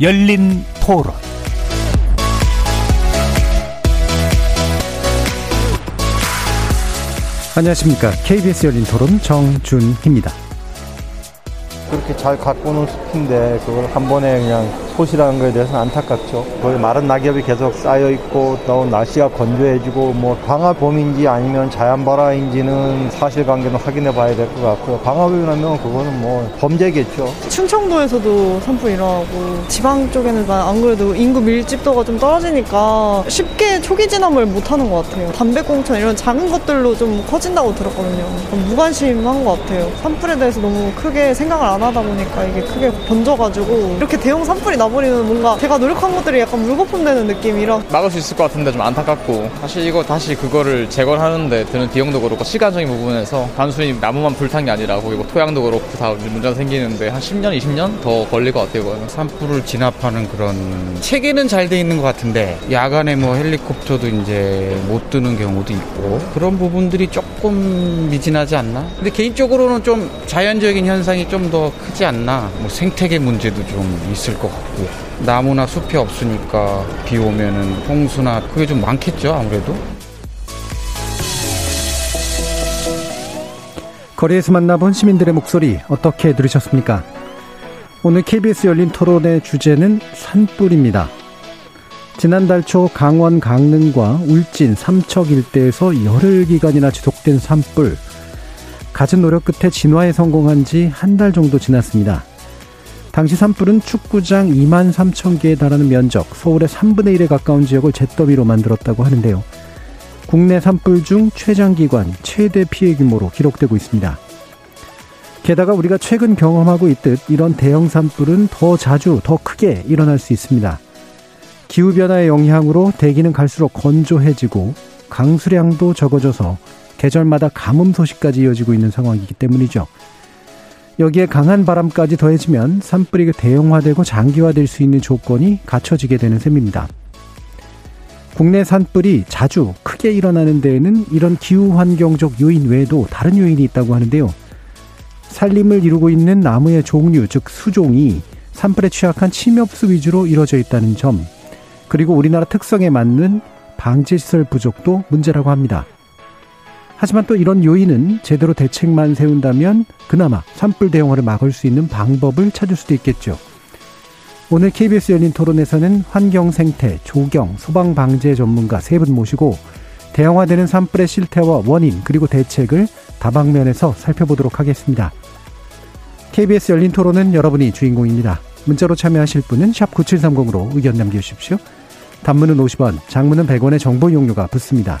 열린 토론 안녕하십니까. KBS 열린 토론 정준희입니다. 그렇게 잘 가꾸는 숲인데 그걸 한 번에 그냥 소실하는 것에 대해서는 안타깝죠. 거기 마른 낙엽이 계속 쌓여 있고 또 날씨가 건조해지고 뭐 광합봄인지 아니면 자연발화인지는 사실관계는 확인해 봐야 될 것 같고요. 광합이라면 그거는 뭐 범죄겠죠. 충청도에서도 산불 일어나고 지방 쪽에는 안 그래도 인구 밀집도가 좀 떨어지니까 쉽게 초기 진압을 못 하는 것 같아요. 담배꽁초 이런 작은 것들로 좀 커진다고 들었거든요. 무관심한 것 같아요. 산불에 대해서 너무 크게 생각을 안 하다 보니까 이게 크게 번져가지고 이렇게 대형 산불이 나버리면 뭔가 제가 노력한 것들이 약간 물거품되는 느낌이라 막을 수 있을 것 같은데 좀 안타깝고 사실 이거 다시 그거를 제거를 하는데 드는 비용도 그렇고 시간적인 부분에서 단순히 나무만 불탄 게 아니라 거기 뭐 토양도 그렇고 다 문제가 생기는데 한 10년, 20년 더 걸릴 것 같아요. 이거는. 산불을 진압하는 그런 체계는 잘 돼 있는 것 같은데 야간에 뭐 헬리콥터도 이제 못 뜨는 경우도 있고 그런 부분들이 조금 미진하지 않나? 근데 개인적으로는 좀 자연적인 현상이 좀 더 크지 않나? 뭐 생태계 문제도 좀 있을 것 같고 나무나 숲이 없으니까 비 오면은 홍수나 그게 좀 많겠죠 아무래도. 거리에서 만나본 시민들의 목소리 어떻게 들으셨습니까? 오늘 KBS 열린 토론의 주제는 산불입니다. 지난달 초 강원 강릉과 울진 삼척 일대에서 열흘 기간이나 지속된 산불. 갖은 노력 끝에 진화에 성공한 지 한 달 정도 지났습니다. 당시 산불은 축구장 2만 3천 개에 달하는 면적, 서울의 3분의 1에 가까운 지역을 잿더미로 만들었다고 하는데요. 국내 산불 중 최장기관, 최대 피해 규모로 기록되고 있습니다. 게다가 우리가 최근 경험하고 있듯 이런 대형 산불은 더 자주, 더 크게 일어날 수 있습니다. 기후변화의 영향으로 대기는 갈수록 건조해지고 강수량도 적어져서 계절마다 가뭄 소식까지 이어지고 있는 상황이기 때문이죠. 여기에 강한 바람까지 더해지면 산불이 대형화되고 장기화될 수 있는 조건이 갖춰지게 되는 셈입니다. 국내 산불이 자주 크게 일어나는 데에는 이런 기후 환경적 요인 외에도 다른 요인이 있다고 하는데요. 산림을 이루고 있는 나무의 종류, 즉 수종이 산불에 취약한 침엽수 위주로 이루어져 있다는 점, 그리고 우리나라 특성에 맞는 방제시설 부족도 문제라고 합니다. 하지만 또 이런 요인은 제대로 대책만 세운다면 그나마 산불 대응화를 막을 수 있는 방법을 찾을 수도 있겠죠. 오늘 KBS 열린 토론에서는 환경 생태, 조경, 소방 방제 전문가 세 분 모시고 대형화되는 산불의 실태와 원인 그리고 대책을 다방면에서 살펴보도록 하겠습니다. KBS 열린 토론은 여러분이 주인공입니다. 문자로 참여하실 분은 9730으로 의견 남겨주십시오. 단문은 50원, 장문은 100원의 정보 이용료가 붙습니다.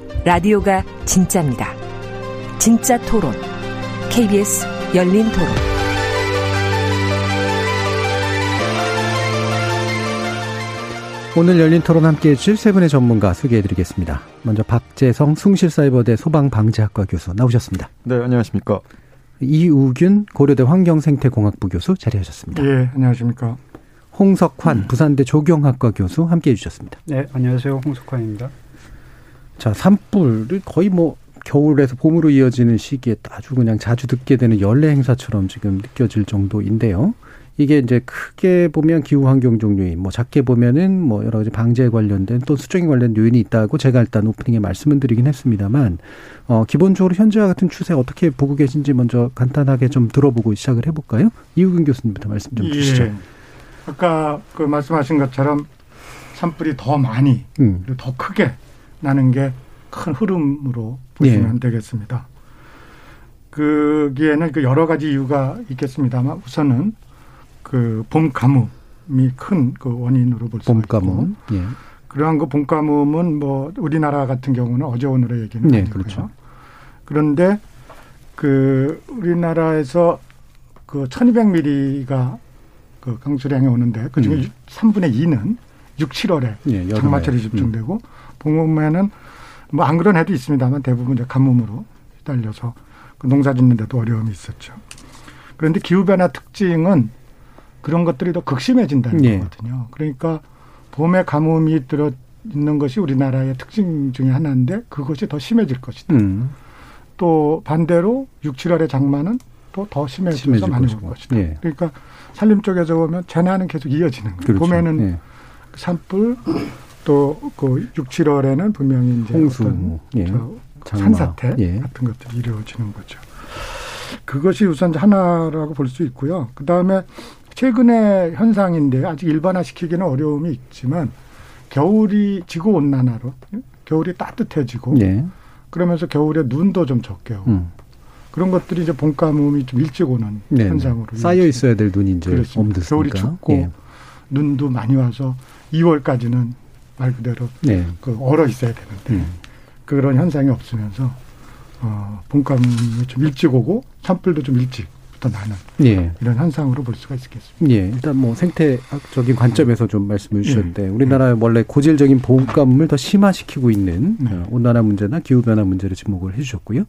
라디오가 진짜입니다. 진짜 토론, KBS 열린 토론. 오늘 열린 토론 함께 해주실 세 분의 전문가 소개해 드리겠습니다. 먼저 박재성 숭실사이버대 소방방재학과 교수 나오셨습니다. 네, 안녕하십니까. 이우균 고려대 환경생태공학부 교수 자리하셨습니다. 예, 안녕하십니까. 홍석환 음. 부산대 조경학과 교수 함께 해주셨습니다. 네, 안녕하세요. 홍석환입니다. 자, 산불을 거의 뭐 겨울에서 봄으로 이어지는 시기에 아주 그냥 자주 듣게 되는 연례 행사처럼 지금 느껴질 정도인데요. 이게 이제 크게 보면 기후 환경적 요인, 뭐 작게 보면은 뭐 여러 가지 방제에 관련된 또 수정에 관련 요인이 있다고 제가 일단 오프닝에 말씀을 드리긴 했습니다만, 어, 기본적으로 현재와 같은 추세 어떻게 보고 계신지 먼저 간단하게 좀 들어보고 시작을 해 볼까요? 이우근 교수님부터 말씀 좀 주시죠. 예. 아까 그 말씀하신 것처럼 산불이 더 많이, 음. 그리고 더 크게 나는 게 큰 흐름으로 보시면 예. 되겠습니다. 그기에는 그 여러 가지 이유가 있겠습니다만 우선은 그 봄 가뭄이 큰 그 원인으로 볼 수 있고 가뭄. 예. 그러한 그 봄 가뭄은 뭐 우리나라 같은 경우는 어제 오늘의 얘기는 네, 아니고요. 그렇죠. 그런데 그 우리나라에서 그 1200mm가 그 강수량이 오는데 그중에 음. 3분의 2는 6, 7월에 예. 장마철이 집중되고 봄에는 뭐 안 그런 해도 있습니다만 대부분 이제 가뭄으로 시달려서 그 농사 짓는데도 어려움이 있었죠. 그런데 기후 변화 특징은 그런 것들이 더 극심해진다는 예. 거거든요. 그러니까 봄에 가뭄이 들어 있는 것이 우리나라의 특징 중에 하나인데 그것이 더 심해질 것이다. 음. 또 반대로 6, 7월의 장마는 또 더 심해져서 많이 올. 것이다. 예. 그러니까 산림 쪽에서 보면 재난은 계속 이어지는 거예요. 그렇죠. 봄에는 예. 산불 또그 6, 7월에는 분명히 이제 홍수, 어떤 예. 산사태 예. 같은 것들이 이루어지는 거죠. 그것이 우선 하나라고 볼 수 있고요. 그 다음에 최근의 현상인데 아직 일반화시키기는 어려움이 있지만 겨울이 지구 온난화로 겨울이 따뜻해지고 예. 그러면서 겨울에 눈도 좀 적게 오고 음. 그런 것들이 이제 봄 가뭄이 좀 일찍 오는 네. 현상으로 쌓여 있어야 될 눈이 이제 그렇습니다. 겨울이 춥고 눈도 많이 와서 2월까지는 말 그대로 네. 그 얼어 있어야 되는데 음. 그런 현상이 없으면서 어, 봄가뭄이 좀 일찍 오고 산불도 좀 일찍부터 나는 예. 이런 현상으로 볼 수가 있겠습니다. 예, 일단 뭐 생태학적인 관점에서 좀 말씀을 주셨는데 예. 우리나라 원래 고질적인 보온감을 더 심화시키고 있는 네. 어, 온난화 문제나 기후 변화 문제를 지목을 해주셨고요.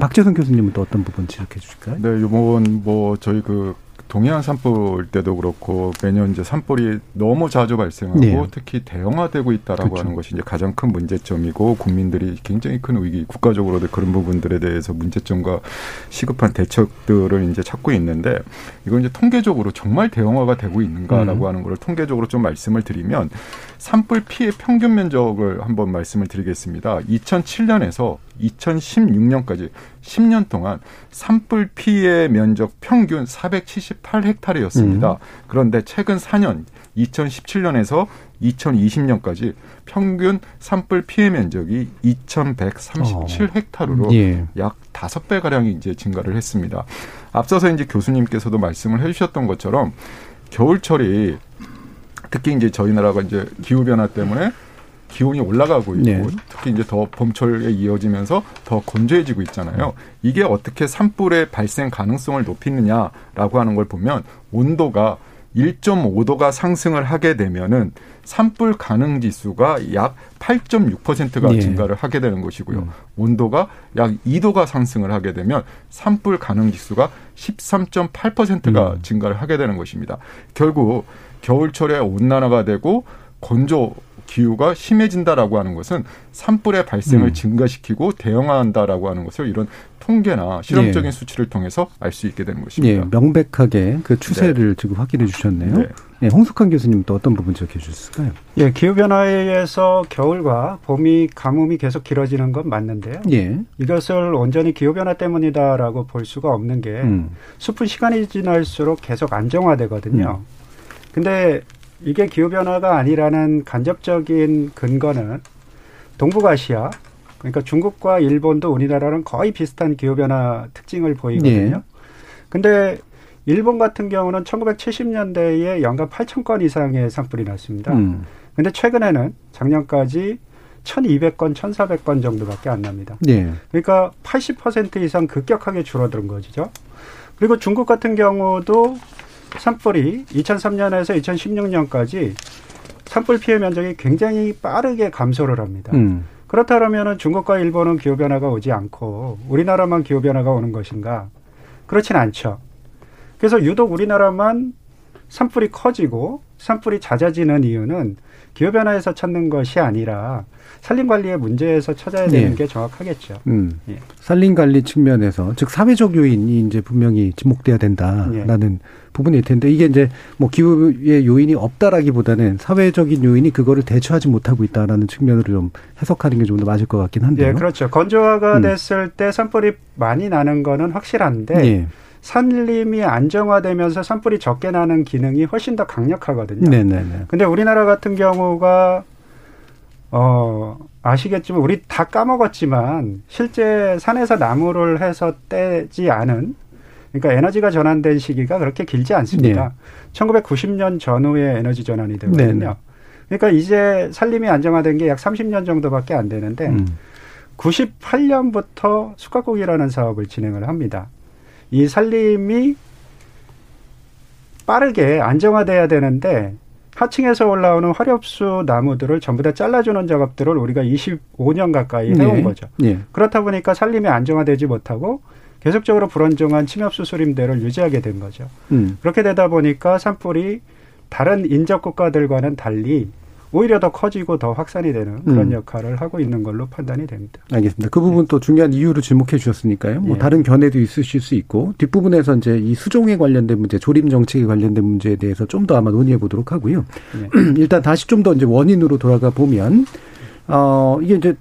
박재선 교수님은 또 어떤 부분 지적해 주실까요? 네, 요번 뭐 저희 그 동해안 산불 때도 그렇고 매년 이제 산불이 너무 자주 발생하고 네. 특히 대형화되고 있다라고 그렇죠. 하는 것이 이제 가장 큰 문제점이고 국민들이 굉장히 큰 위기, 국가적으로도 그런 부분들에 대해서 문제점과 시급한 대책들을 이제 찾고 있는데 이건 이제 통계적으로 정말 대형화가 되고 있는가라고 음. 하는 걸 통계적으로 좀 말씀을 드리면 산불 피해 평균 면적을 한번 말씀을 드리겠습니다. 2007년에서 2016년까지 10년 동안 산불 피해 면적 평균 478헥타르였습니다. 음. 그런데 최근 4년 2017년에서 2020년까지 평균 산불 피해 면적이 2,137헥타르로 예. 약 다섯 배 가량이 이제 증가를 했습니다. 앞서서 이제 교수님께서도 말씀을 해 주셨던 것처럼 겨울철이 특히 이제 저희 나라가 이제 기후 변화 때문에 기온이 올라가고 있고 네. 특히 이제 더 봄철에 이어지면서 더 건조해지고 있잖아요. 이게 어떻게 산불의 발생 가능성을 높이느냐라고 하는 걸 보면 온도가 1.5도가 상승을 하게 되면은 산불 가능 지수가 약 8.6%가 예. 증가를 하게 되는 것이고요. 음. 온도가 약 2도가 상승을 하게 되면 산불 가능 지수가 13.8%가 음. 증가를 하게 되는 것입니다. 결국 겨울철에 온난화가 되고 건조 기후가 심해진다라고 하는 것은 산불의 발생을 음. 증가시키고 대형화한다라고 하는 것을 이런 통계나 실험적인 예. 수치를 통해서 알 수 있게 되는 예, 것입니다. 명백하게 그 추세를 지금 확인해 주셨네요. 네. 예, 홍숙한 교수님 또 어떤 부분 지적해 주실까요? 예, 기후 변화에 의해서 겨울과 봄이 가뭄이 계속 길어지는 건 맞는데요. 예. 이것을 온전히 기후 변화 때문이다라고 볼 수가 없는 게 음. 숲은 시간이 지날수록 계속 안정화되거든요. 근데 이게 기후 변화가 아니라는 간접적인 근거는 동북아시아 그러니까 중국과 일본도 우리나라랑 거의 비슷한 기후 변화 특징을 보이거든요. 예. 근데 일본 같은 경우는 1970년대에 연간 8천 건 이상의 산불이 났습니다. 음. 근데 최근에는 작년까지 1,200건, 1,400건 정도밖에 안 납니다. 예. 그러니까 80% 이상 급격하게 줄어든 거죠. 그리고 중국 같은 경우도 산불이 2003년에서 2016년까지 산불 피해 면적이 굉장히 빠르게 감소를 합니다. 음. 그렇다면 중국과 일본은 기후 변화가 오지 않고 우리나라만 기후 변화가 오는 것인가? 그렇진 않죠. 그래서 유독 우리나라만 산불이 커지고 산불이 잦아지는 이유는 기후 변화에서 찾는 것이 아니라 산림 관리의 문제에서 찾아야 되는 네. 게 정확하겠죠. 음. 예. 산림 관리 측면에서 즉 사회적 요인이 이제 분명히 지목돼야 된다라는 부분일 텐데 이게 이제 뭐 기후의 요인이 없다라기보다는 사회적인 요인이 그거를 대처하지 못하고 있다라는 측면으로 좀 해석하는 게 좀 더 맞을 것 같긴 한데요. 예, 그렇죠. 건조화가 음. 됐을 때 산불이 많이 나는 거는 확실한데 예. 산림이 안정화되면서 산불이 적게 나는 기능이 훨씬 더 강력하거든요. 네네네. 근데 우리나라 같은 경우가 어 아시겠지만 우리 다 까먹었지만 실제 산에서 나무를 해서 떼지 않은 그러니까 에너지가 전환된 시기가 그렇게 길지 않습니다. 1990년 전후에 에너지 전환이 되거든요. 네네. 그러니까 이제 산림이 안정화된 게 약 30년 정도밖에 안 되는데 음. 98년부터 숙각곡이라는 사업을 진행을 합니다. 이 산림이 빠르게 안정화돼야 되는데 하층에서 올라오는 화렵수 나무들을 전부 다 잘라주는 작업들을 우리가 25년 가까이 해온 네. 거죠. 예. 그렇다 보니까 산림이 안정화되지 못하고 계속적으로 불안정한 침엽수 수림대를 유지하게 된 거죠. 음. 그렇게 되다 보니까 산불이 다른 인접 국가들과는 달리 오히려 더 커지고 더 확산이 되는 그런 음. 역할을 하고 있는 걸로 판단이 됩니다. 알겠습니다. 그 부분 또 중요한 이유로 지목해 주셨으니까요. 뭐 예. 다른 견해도 있으실 수 있고 뒷부분에서 이제 이 수종에 관련된 문제, 조림 정책에 관련된 문제에 대해서 좀 더 아마 논의해 보도록 하고요. 예. 일단 다시 좀 더 이제 원인으로 돌아가 보면 어 이게 이제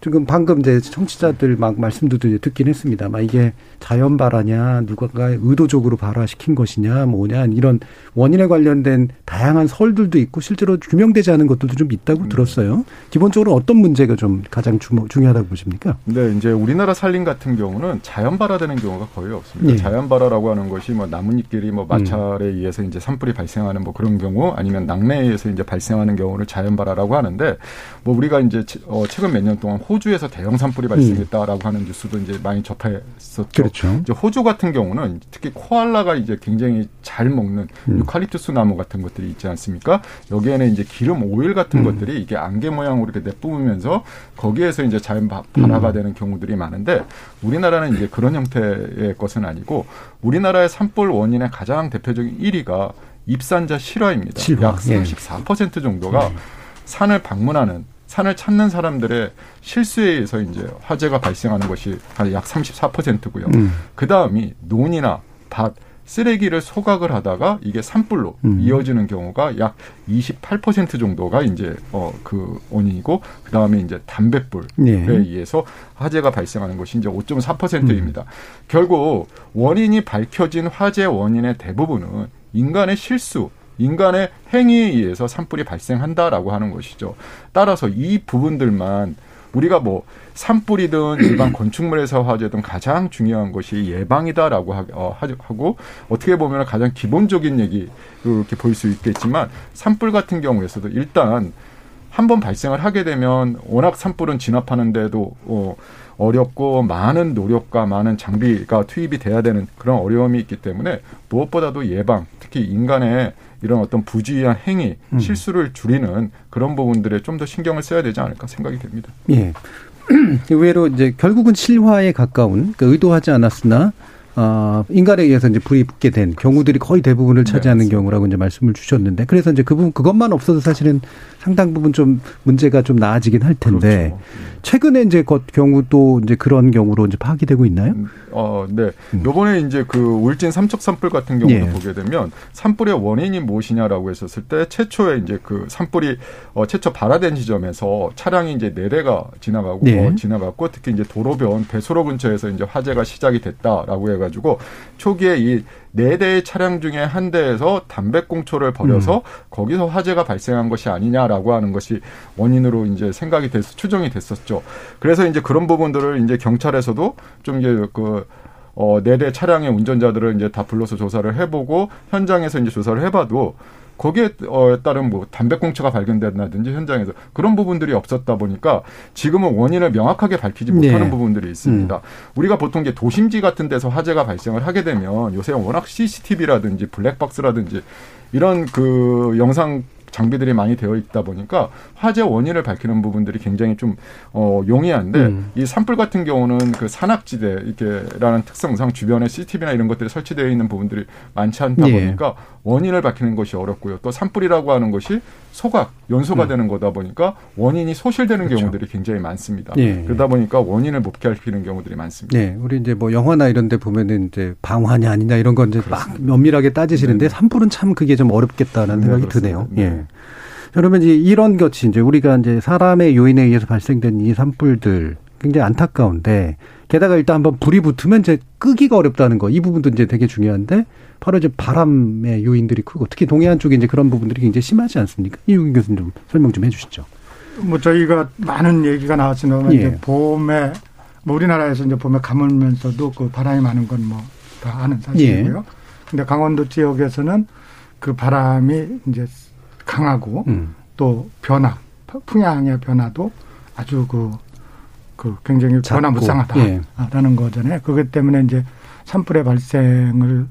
지금 방금 이제 청취자들 막 말씀도 듣긴 했습니다만 이게 자연 발화냐 누군가 의도적으로 발화시킨 것이냐 뭐냐 이런 원인에 관련된 다양한 설들도 있고 실제로 규명되지 않은 것들도 좀 있다고 들었어요. 기본적으로 어떤 문제가 좀 가장 주목, 중요하다고 보십니까? 네, 이제 우리나라 산림 같은 경우는 자연 발화되는 경우가 거의 없습니다. 예. 자연 발화라고 하는 것이 뭐 나뭇잎끼리 뭐 마찰에 의해서 이제 산불이 발생하는 뭐 그런 경우 아니면 낙뢰에 의해서 이제 발생하는 경우를 자연 발화라고 하는데 뭐 우리가 이제 치- 어, 최근 몇 년 동안 호주에서 대형 산불이 발생했다라고 하는 뉴스도 이제 많이 접했었죠. 그렇죠. 이제 호주 같은 경우는 특히 코알라가 이제 굉장히 잘 먹는 음. 유칼립투스 나무 같은 것들이 있지 않습니까? 여기에는 이제 기름 오일 같은 것들이 이게 안개 모양으로 이렇게 내뿜으면서 거기에서 이제 자연 바- 발화가 되는 경우들이 많은데 우리나라는 이제 그런 형태의 것은 아니고 우리나라의 산불 원인의 가장 대표적인 1위가 입산자 실화입니다. 실화, 약 예. 34% 정도가 산을 방문하는 산을 찾는 사람들의 실수에 의해서 이제 화재가 발생하는 것이 한약 34%고요. 음. 그 다음이 논이나 밭, 쓰레기를 소각을 하다가 이게 산불로 음. 이어지는 경우가 약 28% 정도가 이제 어그 원인이고 그 다음에 이제 담뱃불에 네. 의해서 화재가 발생하는 것이 이제 5.4%입니다. 결국 원인이 밝혀진 화재 원인의 대부분은 인간의 실수, 인간의 행위에 의해서 산불이 발생한다라고 하는 것이죠. 따라서 이 부분들만 우리가 뭐 산불이든 일반 건축물에서 화재든 가장 중요한 것이 예방이다라고 하, 어, 하- 하고 어떻게 보면 가장 기본적인 얘기 이렇게 보일 수 있겠지만 산불 같은 경우에서도 일단 한번 발생을 하게 되면 워낙 산불은 진압하는데도 어, 어렵고 많은 노력과 많은 장비가 투입이 돼야 되는 그런 어려움이 있기 때문에 무엇보다도 예방, 특히 인간의 이런 어떤 부주의한 행위, 음. 실수를 줄이는 그런 부분들에 좀 더 신경을 써야 되지 않을까 생각이 됩니다. 예. 의외로 이제 결국은 실화에 가까운 그 의도하지 않았으나 어, 인간에 의해서 이제 불이 붙게 된 경우들이 거의 대부분을 네, 차지하는 맞습니다. 경우라고 이제 말씀을 주셨는데 그래서 이제 그 부분 그것만 없어도 사실은 상당 부분 좀 문제가 좀 나아지긴 할 텐데 그렇죠. 최근에 이제 그 경우도 이제 그런 경우로 이제 파악이 되고 있나요? 어, 네. 요번에 이제 그 울진 삼척 산불 같은 경우도 예. 보게 되면 산불의 원인이 무엇이냐라고 했었을 때 최초에 이제 그 산불이 어, 최초 발화된 지점에서 차량이 이제 네 대가 지나가고 예. 어, 지나갔고 특히 이제 도로변 배수로 근처에서 이제 화재가 시작이 됐다라고 해가 지고 초기에 이 네 대의 차량 중에 한 대에서 담배꽁초를 버려서 거기서 화재가 발생한 것이 아니냐라고 하는 것이 원인으로 이제 생각이 돼서 추정이 됐었죠. 그래서 이제 그런 부분들을 이제 경찰에서도 좀 이제 그 어, 네 대 차량의 운전자들을 이제 다 불러서 조사를 해보고 현장에서 이제 조사를 해봐도 거기에 어, 따른 뭐 담배꽁초가 발견된다든지 현장에서 그런 부분들이 없었다 보니까 지금은 원인을 명확하게 밝히지 못하는 네. 부분들이 있습니다. 우리가 보통 이제 도심지 같은 데서 화재가 발생을 하게 되면 요새 워낙 CCTV라든지 블랙박스라든지 이런 그 영상 장비들이 많이 되어 있다 보니까 화재 원인을 밝히는 부분들이 굉장히 좀 어, 용이한데 음. 이 산불 같은 경우는 그 산악지대 이렇게라는 특성상 주변에 CCTV나 이런 것들이 설치되어 있는 부분들이 많지 않다 예. 보니까 원인을 밝히는 것이 어렵고요. 또 산불이라고 하는 것이 소각, 연소가 음. 되는 거다 보니까 원인이 소실되는 그렇죠. 경우들이 굉장히 많습니다. 예. 그러다 보니까 원인을 못 밝히는 경우들이 많습니다. 네, 우리 이제 뭐 영화나 이런 데 보면은 이제 방화냐 아니냐 이런 건 이제 막 면밀하게 따지시는데 네. 산불은 참 그게 좀 어렵겠다는 네, 생각이 그렇습니다. 드네요. 네. 예. 그러면 이제 이런 것이 이제 우리가 이제 사람의 요인에 의해서 발생된 이 산불들 굉장히 안타까운데 게다가 일단 한번 불이 붙으면 이제 끄기가 어렵다는 거 이 부분도 이제 되게 중요한데 바로 이제 바람의 요인들이 크고 특히 동해안 쪽에 이제 그런 부분들이 굉장히 심하지 않습니까? 이유경 교수님 좀 설명 좀 해주시죠. 뭐 저희가 많은 얘기가 나왔지만 예. 이제 봄에 뭐 우리나라에서 이제 봄에 가물면서도 그 바람이 많은 건 뭐 다 아는 사실이고요. 예. 근데 강원도 지역에서는 그 바람이 이제 강하고 음. 또 변화, 풍향의 변화도 아주 그, 그 굉장히 작고, 변화 예. 무쌍하다라는 거잖아요. 그것 때문에 이제 산불의 발생을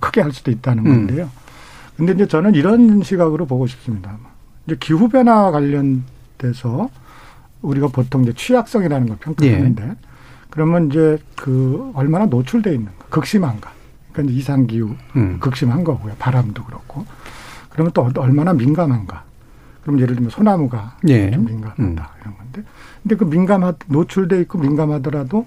크게 할 수도 있다는 음. 건데요. 근데 이제 저는 이런 시각으로 보고 싶습니다. 이제 기후 변화 관련돼서 우리가 보통 이제 취약성이라는 걸 평가하는데 예. 그러면 이제 그 얼마나 노출돼 있는가, 극심한가. 그러니까 이상 기후 음. 극심한 거고요. 바람도 그렇고. 그러면 또 얼마나 민감한가. 그럼 예를 들면 소나무가 예. 좀 민감하다 음. 이런 건데. 근데 그 민감하 노출돼 있고 민감하더라도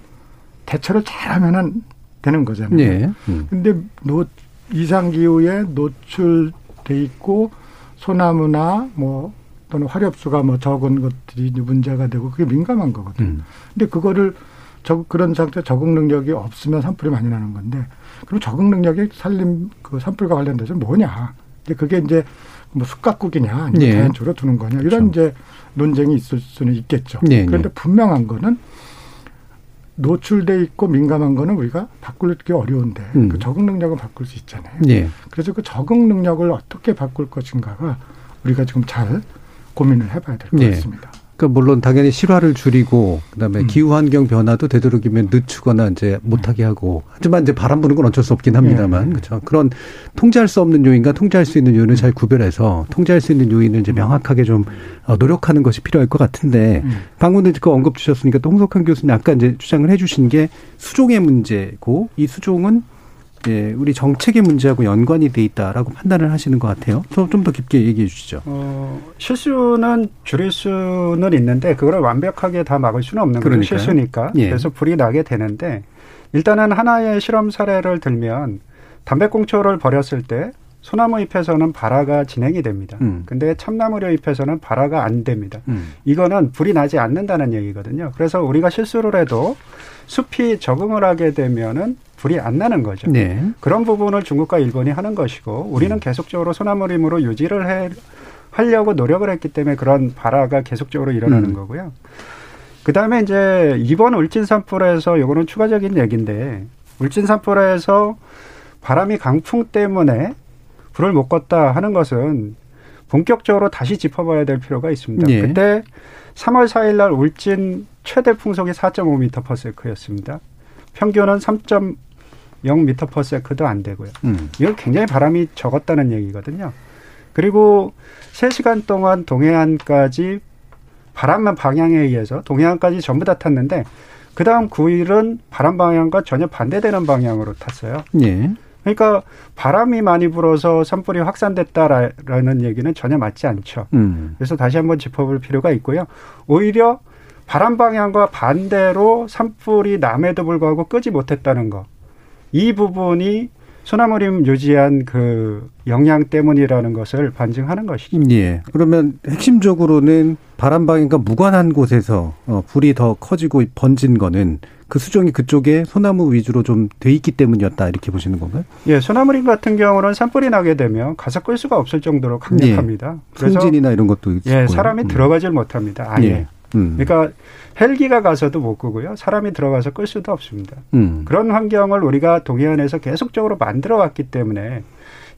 대처를 잘하면은 되는 거잖아요. 예. 음. 근데 노 이상 기후에 노출돼 있고 소나무나 뭐 또는 화력수가 뭐 적은 것들이 문제가 되고 그게 민감한 거거든 요. 음. 근데 그거를 저 그런 상태 적응 능력이 없으면 산불이 많이 나는 건데 그럼 적응 능력이 살림 그 산불과 관련돼서 뭐냐? 이제 그게 이제 뭐 숲가꾸기냐 아니면 네. 자연적으로 두는 거냐 이런 그렇죠. 이제 논쟁이 있을 수는 있겠죠. 네, 네. 그런데 네. 분명한 거는 노출돼 있고 민감한 거는 우리가 바꿀 게 어려운데 음. 그 적응 능력은 바꿀 수 있잖아요. 네. 그래서 그 적응 능력을 어떻게 바꿀 것인가가 우리가 지금 잘 고민을 해봐야 될것 네. 같습니다. 그러니까 물론 당연히 실화를 줄이고 그다음에 음. 기후 환경 변화도 되도록이면 늦추거나 이제 못하게 하고 하지만 이제 바람 부는 건 어쩔 수 없긴 합니다만 네. 그렇죠. 그런 통제할 수 없는 요인과 통제할 수 있는 요인을 잘 구별해서 통제할 수 있는 요인을 이제 명확하게 좀 어, 노력하는 것이 필요할 것 같은데 음. 방금 그 언급 주셨으니까 또 홍석환 교수님 아까 이제 주장을 해주신 게 수종의 문제고 이 수종은 예, 우리 정책의 문제하고 연관이 돼 있다라고 판단을 하시는 것 같아요. 좀 더 깊게 얘기해 주시죠. 어, 실수는 줄일 수는 있는데 그걸 완벽하게 다 막을 수는 없는 거죠. 실수니까. 예. 그래서 불이 나게 되는데 일단은 하나의 실험 사례를 들면 담배꽁초를 버렸을 때 소나무 잎에서는 발화가 진행이 됩니다. 음. 근데 참나무려 잎에서는 발화가 안 됩니다. 음. 이거는 불이 나지 않는다는 얘기거든요. 그래서 우리가 실수를 해도 숲이 적응을 하게 되면은 불이 안 나는 거죠. 네. 그런 부분을 중국과 일본이 하는 것이고 우리는 음. 계속적으로 소나무림으로 유지를 해 하려고 노력을 했기 때문에 그런 발화가 계속적으로 일어나는 음. 거고요. 그 다음에 이제 이번 울진 산불에서 요거는 추가적인 얘기인데 울진 산불에서 바람이 강풍 때문에 불을 못 껐다 하는 것은 본격적으로 다시 짚어봐야 될 필요가 있습니다. 예. 그때 3월 4일 날 울진 최대 풍속이 4.5m/s였습니다. 평균은 3.0m/s도 안 되고요. 음. 이건 굉장히 바람이 적었다는 얘기거든요. 그리고 3시간 동안 동해안까지 바람만 방향에 의해서 동해안까지 전부 다 탔는데 그 다음 9일은 바람 방향과 전혀 반대되는 방향으로 탔어요. 예. 그러니까 바람이 많이 불어서 산불이 확산됐다라는 얘기는 전혀 맞지 않죠. 음. 그래서 다시 한번 짚어볼 필요가 있고요. 오히려 바람 방향과 반대로 산불이 남에도 불구하고 끄지 못했다는 거. 이 부분이 소나무림 유지한 그 영향 때문이라는 것을 반증하는 것이죠. 예. 그러면 핵심적으로는 바람 방향과 무관한 곳에서 어, 불이 더 커지고 번진 거는 그 수종이 그쪽에 소나무 위주로 좀 돼 있기 때문이었다 이렇게 보시는 건가요? 예, 소나무림 같은 경우는 산불이 나게 되면 가서 끌 수가 없을 정도로 강력합니다. 예. 그래서 풍진이나 이런 것도 있고 예, 사람이 음. 들어가질 못합니다. 아예. 예. 음. 그러니까 헬기가 가서도 못 끄고요. 사람이 들어가서 끌 수도 없습니다. 음. 그런 환경을 우리가 동해안에서 계속적으로 만들어 왔기 때문에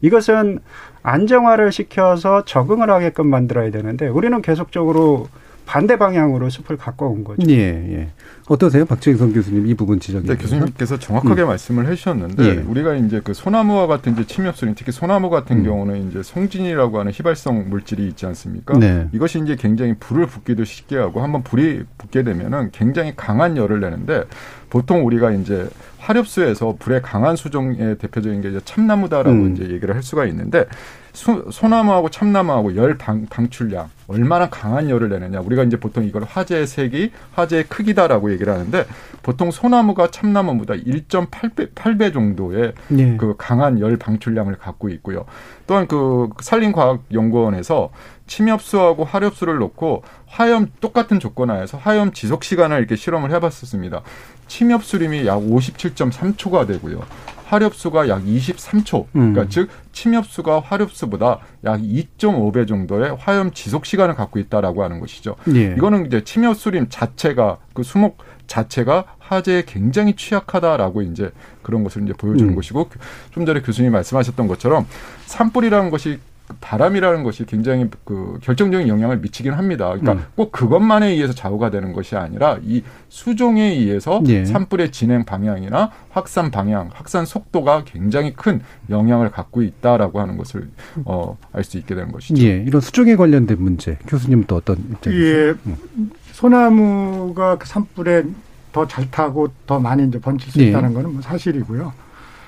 이것은 안정화를 시켜서 적응을 하게끔 만들어야 되는데 우리는 계속적으로 반대 방향으로 숲을 갖고 온 거죠. 예, 예. 어떠세요, 박재성 교수님 이 부분 지적이? 네, 교수님께서 정확하게 음. 말씀을 해주셨는데 예. 우리가 이제 그 소나무와 같은 이제 침엽수린 특히 소나무 같은 음. 경우는 이제 송진이라고 하는 휘발성 물질이 있지 않습니까? 네. 이것이 이제 굉장히 불을 붙기도 쉽게 하고 한번 불이 붙게 되면은 굉장히 강한 열을 내는데 보통 우리가 이제 화렵수에서 불의 강한 수종의 대표적인 게 이제 참나무다라고 음. 이제 얘기를 할 수가 있는데 소, 소나무하고 참나무하고 열 방, 방출량 얼마나 강한 열을 내느냐 우리가 이제 보통 이걸 화재의 색이 화재의 크기다라고 얘기를 하는데 보통 소나무가 참나무보다 1.8배 8배 정도의 네. 그 강한 열 방출량을 갖고 있고요. 또한 그 산림과학연구원에서 침엽수하고 화렵수를 놓고 화염 똑같은 조건 하에서 화염 지속 시간을 이렇게 실험을 해봤었습니다. 침엽수림이 약 57.3초가 되고요. 화렵수가 약 23초. 그러니까 음. 즉 침엽수가 화렵수보다 약 2.5배 정도의 화염 지속 시간을 갖고 있다라고 하는 것이죠. 예. 이거는 이제 침엽수림 자체가 그 수목 자체가 화재에 굉장히 취약하다라고 이제 그런 것을 이제 보여주는 음. 것이고 좀 전에 교수님이 말씀하셨던 것처럼 산불이라는 것이 바람이라는 것이 굉장히 그 결정적인 영향을 미치긴 합니다. 그러니까 음. 꼭 그것만에 의해서 좌우가 되는 것이 아니라 이 수종에 의해서 예. 산불의 진행 방향이나 확산 방향, 확산 속도가 굉장히 큰 영향을 갖고 있다라고 하는 것을 어, 알 수 있게 되는 것이죠. 예, 이런 수종에 관련된 문제, 교수님 또 어떤 입장이세요? 예, 음. 소나무가 그 산불에 더 잘 타고 더 많이 이제 번질 수 예. 있다는 거는 뭐 사실이고요.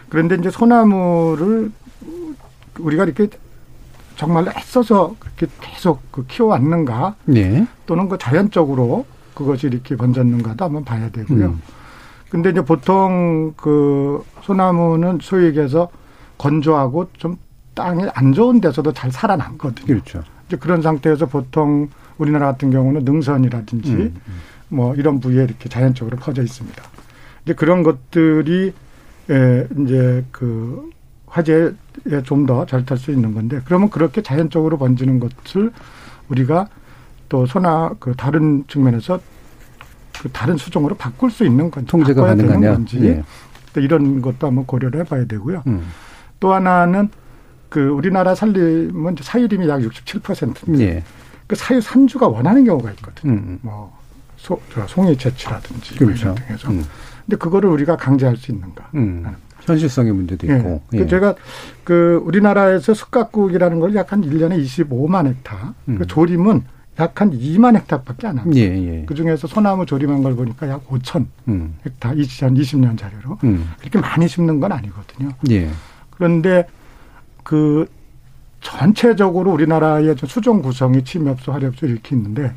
그런데 이제 소나무를 우리가 이렇게 정말 애써서 그렇게 계속 그 키워왔는가 네. 또는 그 자연적으로 그것이 이렇게 번졌는가도 한번 봐야 되고요. 음. 근데 이제 보통 그 소나무는 소위 얘기해서 건조하고 좀 땅이 안 좋은 데서도 잘 살아남거든요. 그렇죠. 이제 그런 상태에서 보통 우리나라 같은 경우는 능선이라든지 음, 음. 뭐 이런 부위에 이렇게 자연적으로 퍼져 있습니다. 이제 그런 것들이 에 이제 그 화재에 좀 더 잘 탈 수 있는 건데 그러면 그렇게 자연적으로 번지는 것을 우리가 또 소나 그 다른 측면에서 그 다른 수종으로 바꿀 수 있는 건 통제가 가능하냐 건지 예. 또 이런 것도 한번 고려를 해봐야 되고요. 음. 또 하나는 그 우리나라 산림은 사유림이 약 67%입니다. 예. 그 사유 산주가 원하는 경우가 있거든요. 음. 음. 뭐 소, 송이 채취라든지 그렇죠. 등에서. 음. 근데 그거를 우리가 강제할 수 있는가? 음. 현실성의 문제도 예. 있고. 예. 그 제가 그 우리나라에서 숯가국이라는 걸 약한 1년에 25만 헥타. 음. 그 조림은 약한 2만 헥타밖에 안 합니다. 예, 예. 그 중에서 소나무 조림한 걸 보니까 약 5천 음. 헥타 2020년 자료로 음. 그렇게 많이 심는 건 아니거든요. 예. 그런데 그 전체적으로 우리나라의 수종 구성이 침엽수, 화력수 이렇게 있는데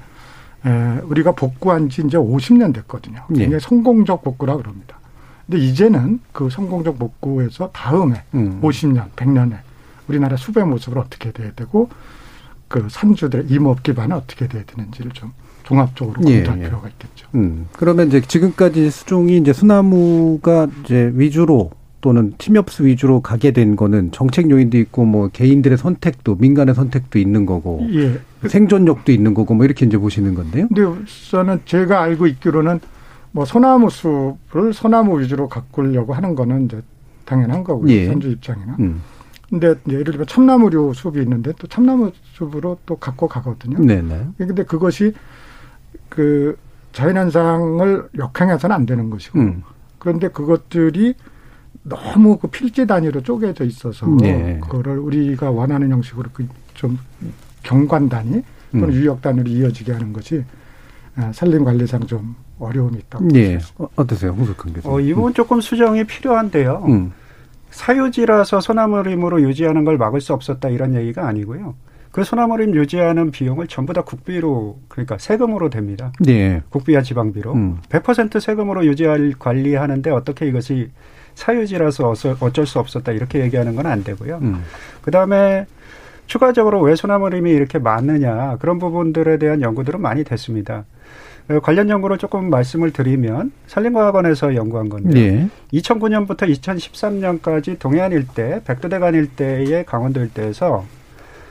에, 우리가 복구한 지 이제 50년 됐거든요. 굉장히 예. 성공적 복구라 그럽니다. 근데 이제는 그 성공적 복구에서 다음에 음. 50년, 100년에 우리나라 수배 모습을 어떻게 돼야 되고 그 산주들의 임업 기반은 어떻게 돼야 되는지를 좀 종합적으로 예, 검토할 예, 필요가 있겠죠. 음. 그러면 이제 지금까지 수종이 이제 소나무가 이제 위주로 또는 침엽수 위주로 가게 된 거는 정책 요인도 있고 뭐 개인들의 선택도 민간의 선택도 있는 거고 예. 생존력도 있는 거고 뭐 이렇게 이제 보시는 건데요. 근데 우선은 제가 알고 있기로는 뭐 소나무 숲을 소나무 위주로 가꾸려고 하는 거는 이제 당연한 거고요. 예. 선주 입장에는. 음. 근데 예를 들면 참나무류 숲이 있는데 또 참나무 숲으로 또 갖고 가거든요. 네네. 근데 그것이 그 자연현상을 역행해서는 안 되는 것이고 음. 그런데 그것들이 너무 그 필지 단위로 쪼개져 있어서 네. 그거를 우리가 원하는 형식으로 그 좀 경관 단위 또는 음. 유역 단위로 이어지게 하는 것이 아, 산림 관리상 좀 어려움이 있다고. 예. 어, 어떠세요, 홍석근 교수님? 어, 이 부분 조금 수정이 필요한데요. 음. 사유지라서 소나무림으로 유지하는 걸 막을 수 없었다 이런 얘기가 아니고요. 그 소나무림 유지하는 비용을 전부 다 국비로 그러니까 세금으로 됩니다. 네. 국비와 지방비로 음. 100% 세금으로 유지할 관리하는데 어떻게 이것이 사유지라서 어쩔 수 없었다 이렇게 얘기하는 건 안 되고요. 음. 그 다음에 추가적으로 왜 소나무림이 이렇게 많느냐 그런 부분들에 대한 연구들은 많이 됐습니다. 어, 관련 연구를 조금 말씀을 드리면 산림과학원에서 연구한 건데 예. 2009년부터 2013년까지 동해안 일대, 백두대간 일대의 강원도 일대에서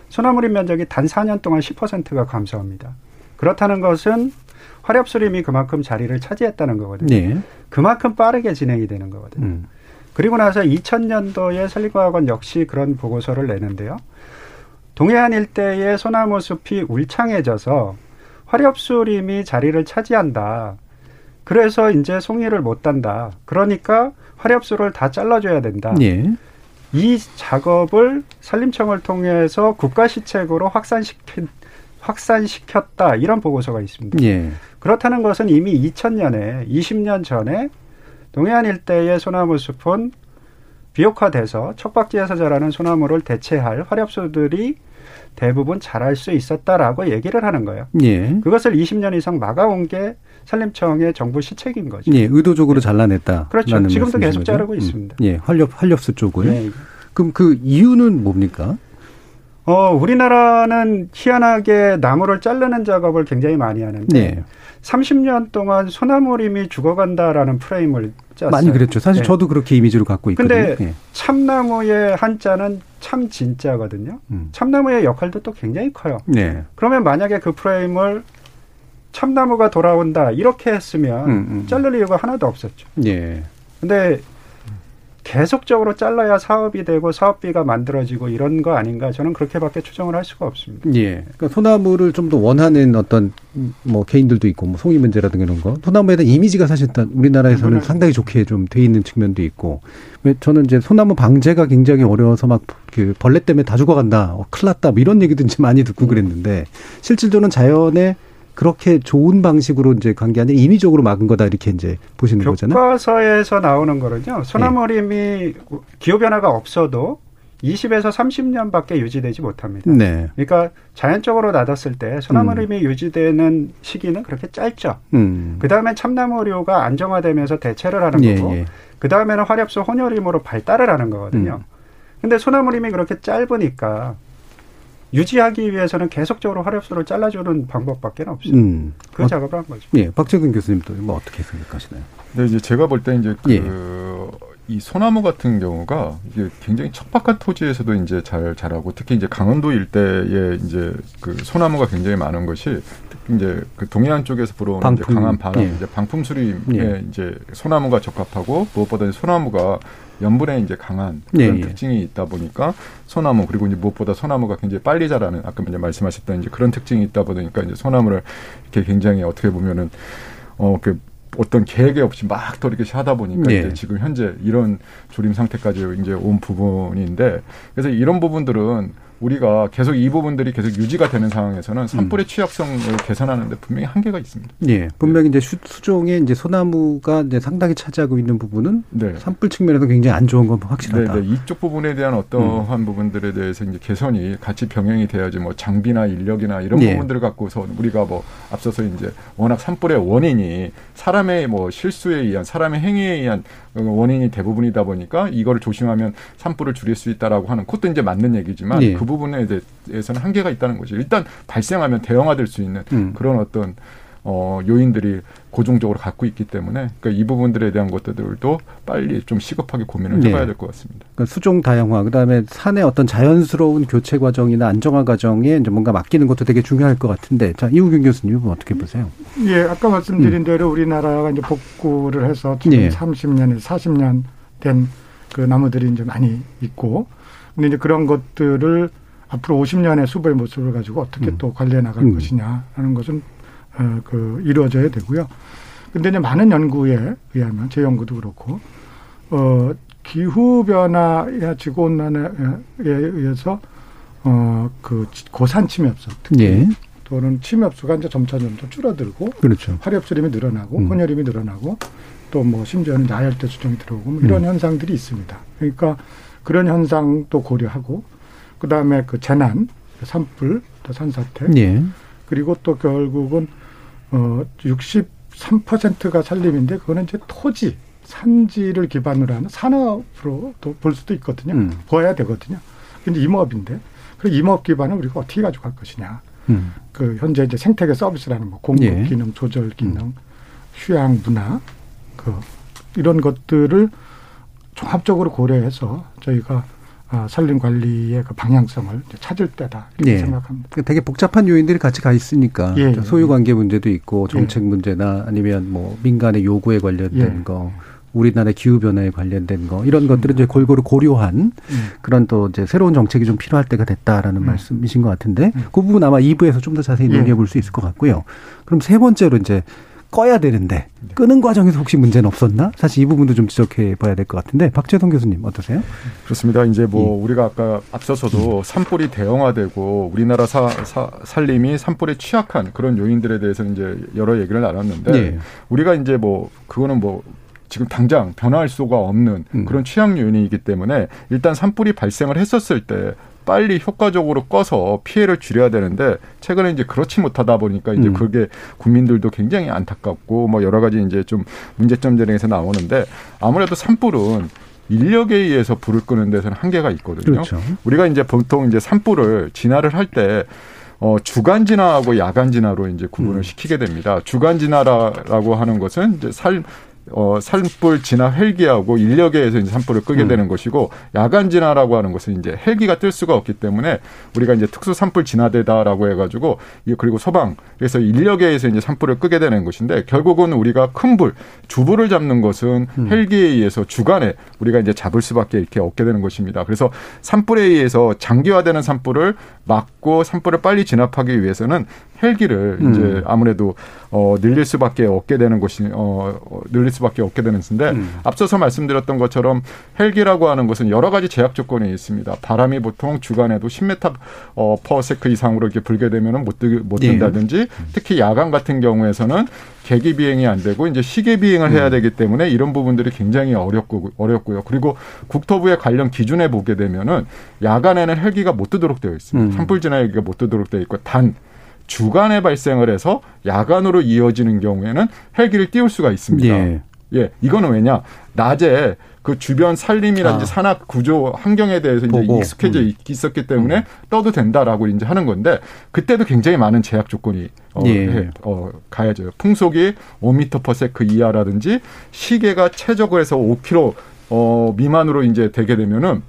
소나무림 면적이 단 4년 동안 10%가 감소합니다. 그렇다는 것은 화렵수림이 그만큼 자리를 차지했다는 거거든요. 예. 그만큼 빠르게 진행이 되는 거거든요. 음. 그리고 나서 2000년도에 산림과학원 역시 그런 보고서를 내는데요. 동해안 일대의 소나무 숲이 울창해져서 화렵수림이 자리를 차지한다. 그래서 이제 송이를 못 단다. 그러니까 화렵수를 다 잘라줘야 된다. 예. 이 작업을 산림청을 통해서 국가시책으로 확산시킨 확산시켰다 이런 보고서가 있습니다. 예. 그렇다는 것은 이미 2000년에 20년 전에 동해안 일대의 소나무 숲은 비옥화돼서 척박지에서 자라는 소나무를 대체할 화렵수들이 대부분 자랄 수 있었다라고 얘기를 하는 거예요. 예. 그것을 20년 이상 막아온 게 산림청의 정부 시책인 거죠. 예, 의도적으로 잘라냈다. 그렇죠. 지금도 계속 자르고 음. 있습니다. 예, 활력 활력수 쪽을. 예. 그럼 그 이유는 뭡니까? 어, 우리나라는 희한하게 나무를 자르는 작업을 굉장히 많이 하는데 네. 30년 동안 소나무림이 죽어간다라는 프레임을 짰어요. 많이 그랬죠. 사실 네. 저도 그렇게 이미지로 갖고 있거든요. 근데 네. 참나무의 한자는 참 진짜거든요. 음. 참나무의 역할도 또 굉장히 커요. 네. 그러면 만약에 그 프레임을 참나무가 돌아온다 이렇게 했으면 음, 음. 자를 이유가 하나도 없었죠. 예. 근데 계속적으로 잘라야 사업이 되고 사업비가 만들어지고 이런 거 아닌가 저는 그렇게밖에 추정을 할 수가 없습니다. 예. 그러니까 소나무를 좀 더 원하는 어떤 뭐 개인들도 있고 뭐 송이 문제라든가 이런 거. 소나무에 대한 이미지가 사실 우리나라에서는 상당히 좋게 좀 돼 있는 측면도 있고. 왜 저는 이제 소나무 방제가 굉장히 어려워서 막 그 벌레 때문에 다 죽어간다. 어, 큰일 났다. 뭐 이런 얘기도 이제 많이 듣고 그랬는데 실질적으로는 자연의 그렇게 좋은 방식으로 이제 아니라 임의적으로 막은 거다 이렇게 이제 보시는 거잖아요. 교과서에서 나오는 거는요. 소나무림이 네. 기후 변화가 없어도 20에서 30년밖에 유지되지 못합니다. 네. 그러니까 자연적으로 놔뒀을 때 소나무림이 음. 유지되는 시기는 그렇게 짧죠. 음. 그 다음에 참나무류가 안정화되면서 대체를 하는 예, 거고, 예. 그 다음에는 화렵수 혼혈림으로 발달을 하는 거거든요. 음. 근데 소나무림이 그렇게 짧으니까 유지하기 위해서는 계속적으로 화렵수를 잘라주는 방법밖에 없어요. 음. 그 어, 작업을 한 거죠. 예, 박재근 교수님도 뭐 어떻게 생각하시나요? 네, 이제 제가 볼 때 이제 그. 예. 이 소나무 같은 경우가 이게 굉장히 척박한 토지에서도 이제 잘 자라고 특히 이제 강원도 일대에 이제 그 소나무가 굉장히 많은 것이 특히 이제 그 동해안 쪽에서 불어오는 방풍, 이제 강한 바람, 예. 이제 방풍 수림에 예. 이제 소나무가 적합하고 무엇보다 소나무가 연분에 이제 강한 그런 예, 예. 특징이 있다 보니까 소나무 그리고 이제 무엇보다 소나무가 굉장히 빨리 자라는 아까 이제 말씀하셨던 이제 그런 특징이 있다 보니까 이제 소나무를 이렇게 굉장히 어떻게 보면은 어그 어떤 계획이 없이 막또 이렇게 하다 보니까 네. 이제 지금 현재 이런 조림 상태까지 이제 온 부분인데 그래서 이런 부분들은 우리가 계속 이 부분들이 계속 유지가 되는 상황에서는 산불의 음. 취약성을 개선하는데 분명히 한계가 있습니다. 예. 분명히 이제 수종에 이제 소나무가 이제 상당히 차지하고 있는 부분은 네. 산불 측면에서 굉장히 안 좋은 건 확실하다. 네, 네. 이쪽 부분에 대한 어떠한 음. 부분들에 대해서 이제 개선이 같이 병행이 돼야지 뭐 장비나 인력이나 이런 예. 부분들을 갖고서 우리가 뭐 앞서서 이제 워낙 산불의 원인이 사람의 뭐 실수에 의한 사람의 행위에 의한 원인이 대부분이다 보니까 이거를 조심하면 산불을 줄일 수 있다라고 하는 그것도 이제 맞는 얘기지만 예. 그 부분에 대해서는 한계가 있다는 거죠. 일단 발생하면 대응화될 수 있는 음. 그런 어떤 어, 요인들이 고정적으로 갖고 있기 때문에 그러니까 이 부분들에 대한 것들도 빨리 좀 시급하게 고민을 네. 해봐야 될것 같습니다. 그러니까 수종 다양화, 그다음에 산의 어떤 자연스러운 교체 과정이나 안정화 과정에 이제 뭔가 맡기는 것도 되게 중요할 것 같은데, 자 이우경 교수님은 어떻게 보세요? 예, 아까 말씀드린 음. 대로 우리나라가 이제 복구를 해서 지금 예. 30년에서 40년 된 그 나무들이 이제 많이 있고, 근데 이제 그런 것들을 앞으로 50년의 수보의 모습을 가지고 어떻게 음. 또 관리해 나갈 음. 것이냐 하는 것은 어, 그 이루어져야 되고요. 근데 이제 많은 연구에 의하면 제 연구도 그렇고 어 기후 변화야 지구 온난화에 의해서 어그 고산 침엽수 특히 예. 또는 침엽수가 이제 점차 점차 줄어들고 그렇죠. 화렵수림이 늘어나고 음. 혼혈림이 늘어나고 또 뭐 심지어는 야열대 수정이 들어오고 뭐 이런 음. 현상들이 있습니다. 그러니까 그런 현상도 고려하고 그다음에 그 재난, 산불, 또 산사태 예. 그리고 또 결국은 어 63%가 산림인데 그거는 이제 토지, 산지를 기반으로 하는 산업으로 도 볼 수도 있거든요. 음. 보아야 되거든요. 근데 임업인데 그 임업 기반을 우리가 어떻게 가져갈 것이냐. 음. 그 현재 이제 생태계 서비스라는 뭐 공급 예. 기능, 조절 기능, 음. 휴양 문화 그 이런 것들을 종합적으로 고려해서 저희가 어, 산림 관리의 그 방향성을 찾을 때다 이렇게 예. 생각합니다. 그러니까 되게 복잡한 요인들이 같이 가 있으니까 예. 소유 관계 문제도 있고 정책 예. 문제나 아니면 뭐 민간의 요구에 관련된 예. 거. 우리나라 기후 변화에 관련된 거 이런 것들은 이제 골고루 고려한 음. 그런 또 이제 새로운 정책이 좀 필요할 때가 됐다라는 음. 말씀이신 것 같은데 음. 그 부분 아마 2부에서 좀 더 자세히 예. 논의해 볼 수 있을 것 같고요. 그럼 세 번째로 이제 꺼야 되는데 끄는 과정에서 혹시 문제는 없었나? 사실 이 부분도 좀 지적해 봐야 될 것 같은데 박재동 교수님 어떠세요? 그렇습니다. 이제 뭐 예. 우리가 아까 앞서서도 음. 산불이 대형화되고 우리나라 사, 사, 산림이 산불에 취약한 그런 요인들에 대해서 이제 여러 얘기를 나눴는데 예. 우리가 이제 뭐 그거는 뭐 지금 당장 변화할 수가 없는 음. 그런 취약 요인이기 때문에 일단 산불이 발생을 했었을 때 빨리 효과적으로 꺼서 피해를 줄여야 되는데 최근에 이제 그렇지 못하다 보니까 이제 음. 그게 국민들도 굉장히 안타깝고 뭐 여러 가지 이제 좀 문제점들에서 나오는데 아무래도 산불은 인력에 의해서 불을 끄는 데서는 한계가 있거든요. 그렇죠. 우리가 이제 보통 이제 산불을 진화를 할때 어, 주간 진화하고 야간 진화로 이제 구분을 음. 시키게 됩니다. 주간 진화라고 하는 것은 이제 살 어, 산불 진화 헬기하고 인력에서 이제 산불을 끄게 음. 되는 것이고 야간 진화라고 하는 것은 이제 헬기가 뜰 수가 없기 때문에 우리가 이제 특수 산불 진화대다라고 해가지고 그리고 소방 그래서 인력에서 이제 산불을 끄게 되는 것인데 결국은 우리가 큰 불 주불을 잡는 것은 음. 헬기에 의해서 주간에 우리가 이제 잡을 수밖에 이렇게 없게 되는 것입니다. 그래서 산불에 의해서 장기화되는 산불을 막고 산불을 빨리 진압하기 위해서는 헬기를 음. 이제 아무래도 어 늘릴 수밖에 없게 되는 것이 어 늘릴 수밖에 없게 되는 것인데 음. 앞서서 말씀드렸던 것처럼 헬기라고 하는 것은 여러 가지 제약 조건이 있습니다. 바람이 보통 주간에도 10m 어 퍼세크 이상으로 이렇게 불게 되면은 못, 못 예. 든다든지 예. 특히 야간 같은 경우에서는 계기 비행이 안 되고 이제 시계 비행을 해야 음. 되기 때문에 이런 부분들이 굉장히 어렵고 어렵고요. 그리고 국토부의 관련 기준에 보게 되면은 야간에는 헬기가 못 뜨도록 되어 있습니다. 음. 산불 진화 헬기가 못 뜨도록 되어 있고 단 주간에 발생을 해서 야간으로 이어지는 경우에는 헬기를 띄울 수가 있습니다. 예. 예, 이거는 왜냐? 낮에 그 주변 산림이라든지 아. 산악 구조 환경에 대해서 이제 익숙해져 음. 있었기 때문에 음. 떠도 된다라고 이제 하는 건데 그때도 굉장히 많은 제약 조건이 어, 예. 해, 어 가야죠. 풍속이 5m 퍼세크 이하라든지 시계가 최적을 해서 5km 어 미만으로 이제 되게 되면은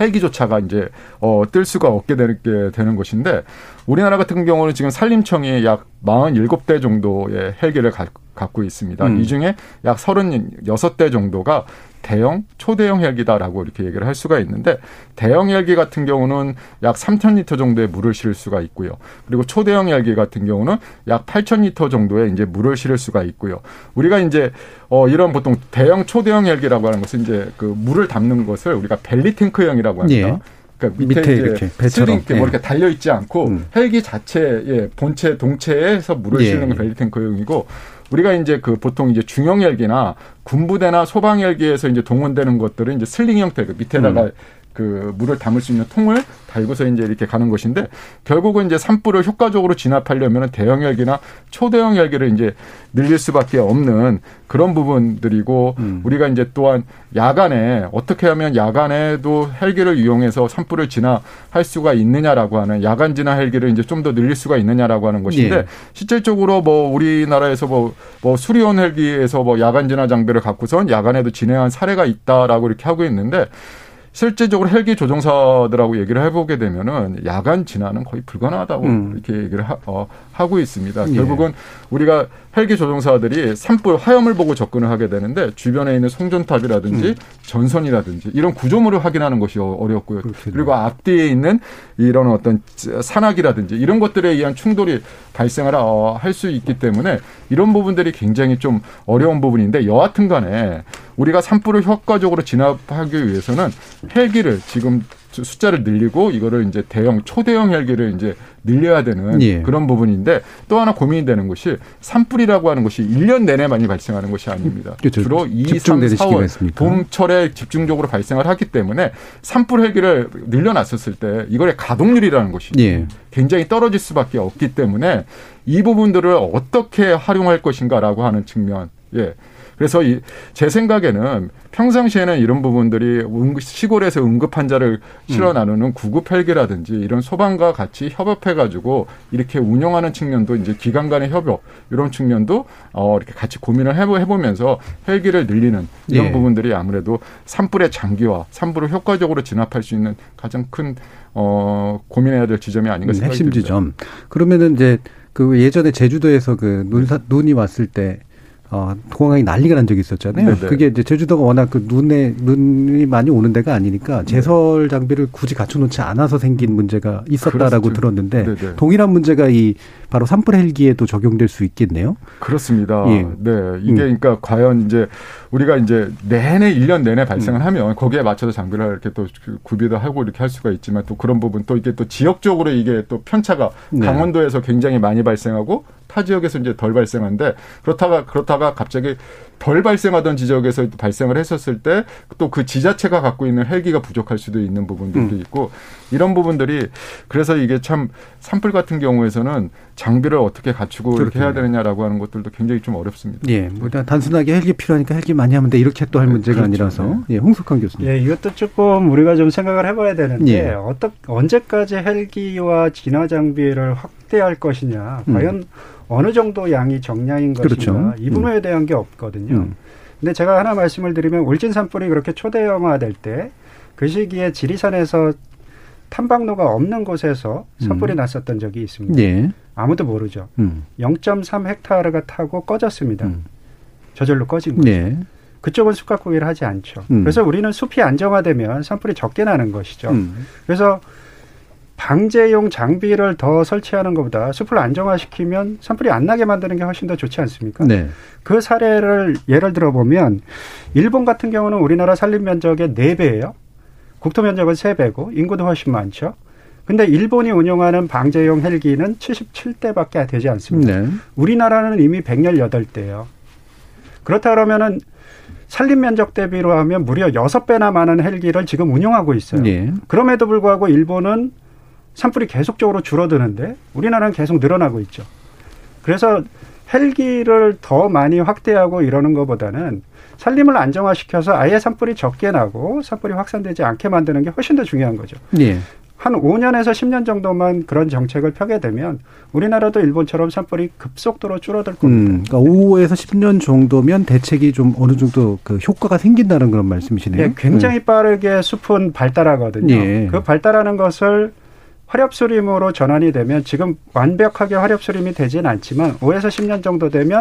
헬기조차가 이제 어, 뜰 수가 없게 되게 되는 것인데 우리나라 같은 경우는 지금 산림청이 약 47대 정도의 헬기를 가, 갖고 있습니다. 음. 이 중에 약 36대 정도가 대형, 초대형 헬기다라고 이렇게 얘기를 할 수가 있는데 대형 헬기 같은 경우는 약 3,000리터 정도의 물을 실을 수가 있고요. 그리고 초대형 헬기 같은 경우는 약 8,000리터 정도의 이제 물을 실을 수가 있고요. 우리가 이제 어 이런 보통 대형, 초대형 헬기라고 하는 것은 이제 그 물을 담는 것을 우리가 벨리 탱크형이라고 합니다. 예. 그러니까 밑에, 밑에 이렇게 배처럼 이렇게 뭐 예. 뭐 이렇게 달려 있지 않고 음. 헬기 자체의 본체 동체에서 물을 예. 실는 게 벨리 탱크형이고 우리가 이제 그 보통 이제 중형 헬기나 군부대나 소방 헬기에서 이제 동원되는 것들은 이제 슬링 형태 그 밑에다가 음. 그 물을 담을 수 있는 통을 달고서 이제 이렇게 가는 것인데 결국은 이제 산불을 효과적으로 진압하려면 대형 헬기나 초대형 헬기를 이제 늘릴 수밖에 없는 그런 부분들이고 음. 우리가 이제 또한 야간에 어떻게 하면 야간에도 헬기를 이용해서 산불을 진압할 수가 있느냐라고 하는 야간 진압 헬기를 이제 좀 더 늘릴 수가 있느냐라고 하는 것인데 예. 실질적으로 뭐 우리나라에서 뭐, 뭐 수리온 헬기에서 뭐 야간 진압 장비를 갖고선 야간에도 진행한 사례가 있다라고 이렇게 하고 있는데 실제적으로 헬기 조종사들하고 얘기를 해보게 되면은 야간 진화는 거의 불가능하다고 음. 이렇게 얘기를 하, 어, 하고 있습니다. 예. 결국은 우리가 헬기 조종사들이 산불 화염을 보고 접근을 하게 되는데 주변에 있는 송전탑이라든지 음. 전선이라든지 이런 구조물을 확인하는 것이 어, 어렵고요. 그렇군요. 그리고 앞뒤에 있는 이런 어떤 산악이라든지 이런 것들에 의한 충돌이 발생을 어, 할수 있기 때문에 이런 부분들이 굉장히 좀 어려운 부분인데 여하튼 간에 우리가 산불을 효과적으로 진압하기 위해서는 헬기를 지금 숫자를 늘리고 이거를 이제 대형 초대형 헬기를 이제 늘려야 되는 예. 그런 부분인데 또 하나 고민이 되는 것이 산불이라고 하는 것이 1년 내내 많이 발생하는 것이 아닙니다. 그렇죠. 주로 2, 3, 4월 봄철에 집중적으로 발생을 하기 때문에 산불 헬기를 늘려놨었을 때 이거의 가동률이라는 것이 예. 굉장히 떨어질 수밖에 없기 때문에 이 부분들을 어떻게 활용할 것인가라고 하는 측면 예. 그래서 이, 제 생각에는 평상시에는 이런 부분들이 시골에서 응급 환자를 실어 음. 나누는 구급 헬기라든지 이런 소방과 같이 협업해 가지고 이렇게 운영하는 측면도 이제 기관 간의 협업 이런 측면도 어 이렇게 같이 고민을 해 보면서 헬기를 늘리는 이런 예. 부분들이 아무래도 산불의 장기화, 산불을 효과적으로 진압할 수 있는 가장 큰 어, 고민해야 될 지점이 아닌가 음, 생각이 핵심 듭니다. 지점. 그러면은 이제 그 예전에 제주도에서 그 눈, 눈이 왔을 때 어, 공항이 난리가 난 적이 있었잖아요. 네네. 그게 이제 제주도가 워낙 그 눈에 눈이 많이 오는 데가 아니니까 네. 제설 장비를 굳이 갖춰놓지 않아서 생긴 문제가 있었다라고 그렇죠. 들었는데 네네. 동일한 문제가 이 바로 산불 헬기에도 적용될 수 있겠네요. 그렇습니다. 예. 네, 이게 음. 그러니까 과연 이제 우리가 이제 내내 1년 내내 발생을 음. 하면 거기에 맞춰서 장비를 이렇게 또 구비도 하고 이렇게 할 수가 있지만 또 그런 부분 또 이게 또 지역적으로 이게 또 편차가 네. 강원도에서 굉장히 많이 발생하고 타 지역에서 이제 덜 발생한데 그렇다가 그렇다가 갑자기 덜 발생하던 지역에서 발생을 했었을 때 또 그 지자체가 갖고 있는 헬기가 부족할 수도 있는 부분들도 음. 있고 이런 부분들이 그래서 이게 참 산불 같은 경우에서는 장비를 어떻게 갖추고. 이렇게 해야 되느냐라고 하는 것들도 굉장히 좀 어렵습니다. 예, 뭐 단순하게 헬기 필요하니까 헬기 많이 하면 돼 이렇게 또할 문제가 그렇죠. 아니라서 네. 예, 홍석환 교수님. 예, 이것도 조금 우리가 좀 생각을 해봐야 되는데 예. 어떻 언제까지 헬기와 진화 장비를 확대할 것이냐, 음. 과연 어느 정도 양이 정량인 것인가 그렇죠. 이 부분에 음. 대한 게 없거든요. 있거든요. 음. 근데 제가 하나 말씀을 드리면 울진 산불이 그렇게 초대형화될 때 그 시기에 지리산에서 탐방로가 없는 곳에서 산불이 음. 났었던 적이 있습니다. 예. 아무도 모르죠. 음. 0.3 헥타르가 타고 꺼졌습니다. 음. 저절로 꺼진 거죠. 예. 그쪽은 숲가꾸기를 하지 않죠. 음. 그래서 우리는 숲이 안정화되면 산불이 적게 나는 것이죠. 음. 그래서 방제용 장비를 더 설치하는 것보다 숲을 안정화시키면 산불이 안 나게 만드는 게 훨씬 더 좋지 않습니까? 네. 그 사례를 예를 들어 보면 일본 같은 경우는 우리나라 산림 면적의 네배예요 국토 면적은 세배고 인구도 훨씬 많죠. 근데 일본이 운영하는 방제용 헬기는 77대밖에 되지 않습니다. 네. 우리나라는 이미 118대예요. 그렇다 그러면은 산림 면적 대비로 하면 무려 6배나 많은 헬기를 지금 운영하고 있어요. 네. 그럼에도 불구하고 일본은 산불이 계속적으로 줄어드는데 우리나라는 계속 늘어나고 있죠. 그래서 헬기를 더 많이 확대하고 이러는 것보다는 산림을 안정화시켜서 아예 산불이 적게 나고 산불이 확산되지 않게 만드는 게 훨씬 더 중요한 거죠. 예. 한 5년에서 10년 정도만 그런 정책을 펴게 되면 우리나라도 일본처럼 산불이 급속도로 줄어들 겁니다. 음, 그러니까 5에서 10년 정도면 대책이 좀 어느 정도 그 효과가 생긴다는 그런 말씀이시네요. 네, 굉장히 음. 빠르게 숲은 발달하거든요. 예. 그 발달하는 것을 화렵수림으로 전환이 되면 지금 완벽하게 화렵수림이 되지는 않지만 5에서 10년 정도 되면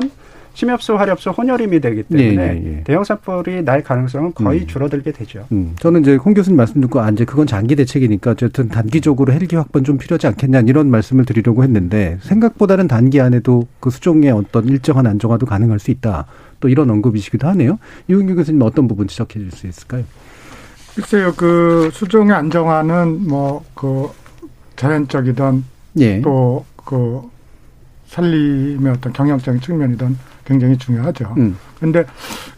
심엽수, 화렵수, 혼혈임이 되기 때문에 예, 예, 예. 대형 산불이 날 가능성은 거의 음. 줄어들게 되죠. 음. 저는 이제 홍 교수님 말씀 듣고 아, 이제 그건 장기 대책이니까 어쨌든 단기적으로 헬기 확보는 좀 필요하지 않겠냐 이런 말씀을 드리려고 했는데 생각보다는 단기 안에도 그 수종의 어떤 일정한 안정화도 가능할 수 있다. 또 이런 언급이시기도 하네요. 이훈규 교수님 어떤 부분 지적해 줄 수 있을까요? 글쎄요, 그 수종의 안정화는 뭐 그 자연적이든 예. 또그 살림의 어떤 경영적인 측면이든 굉장히 중요하죠. 음. 그런데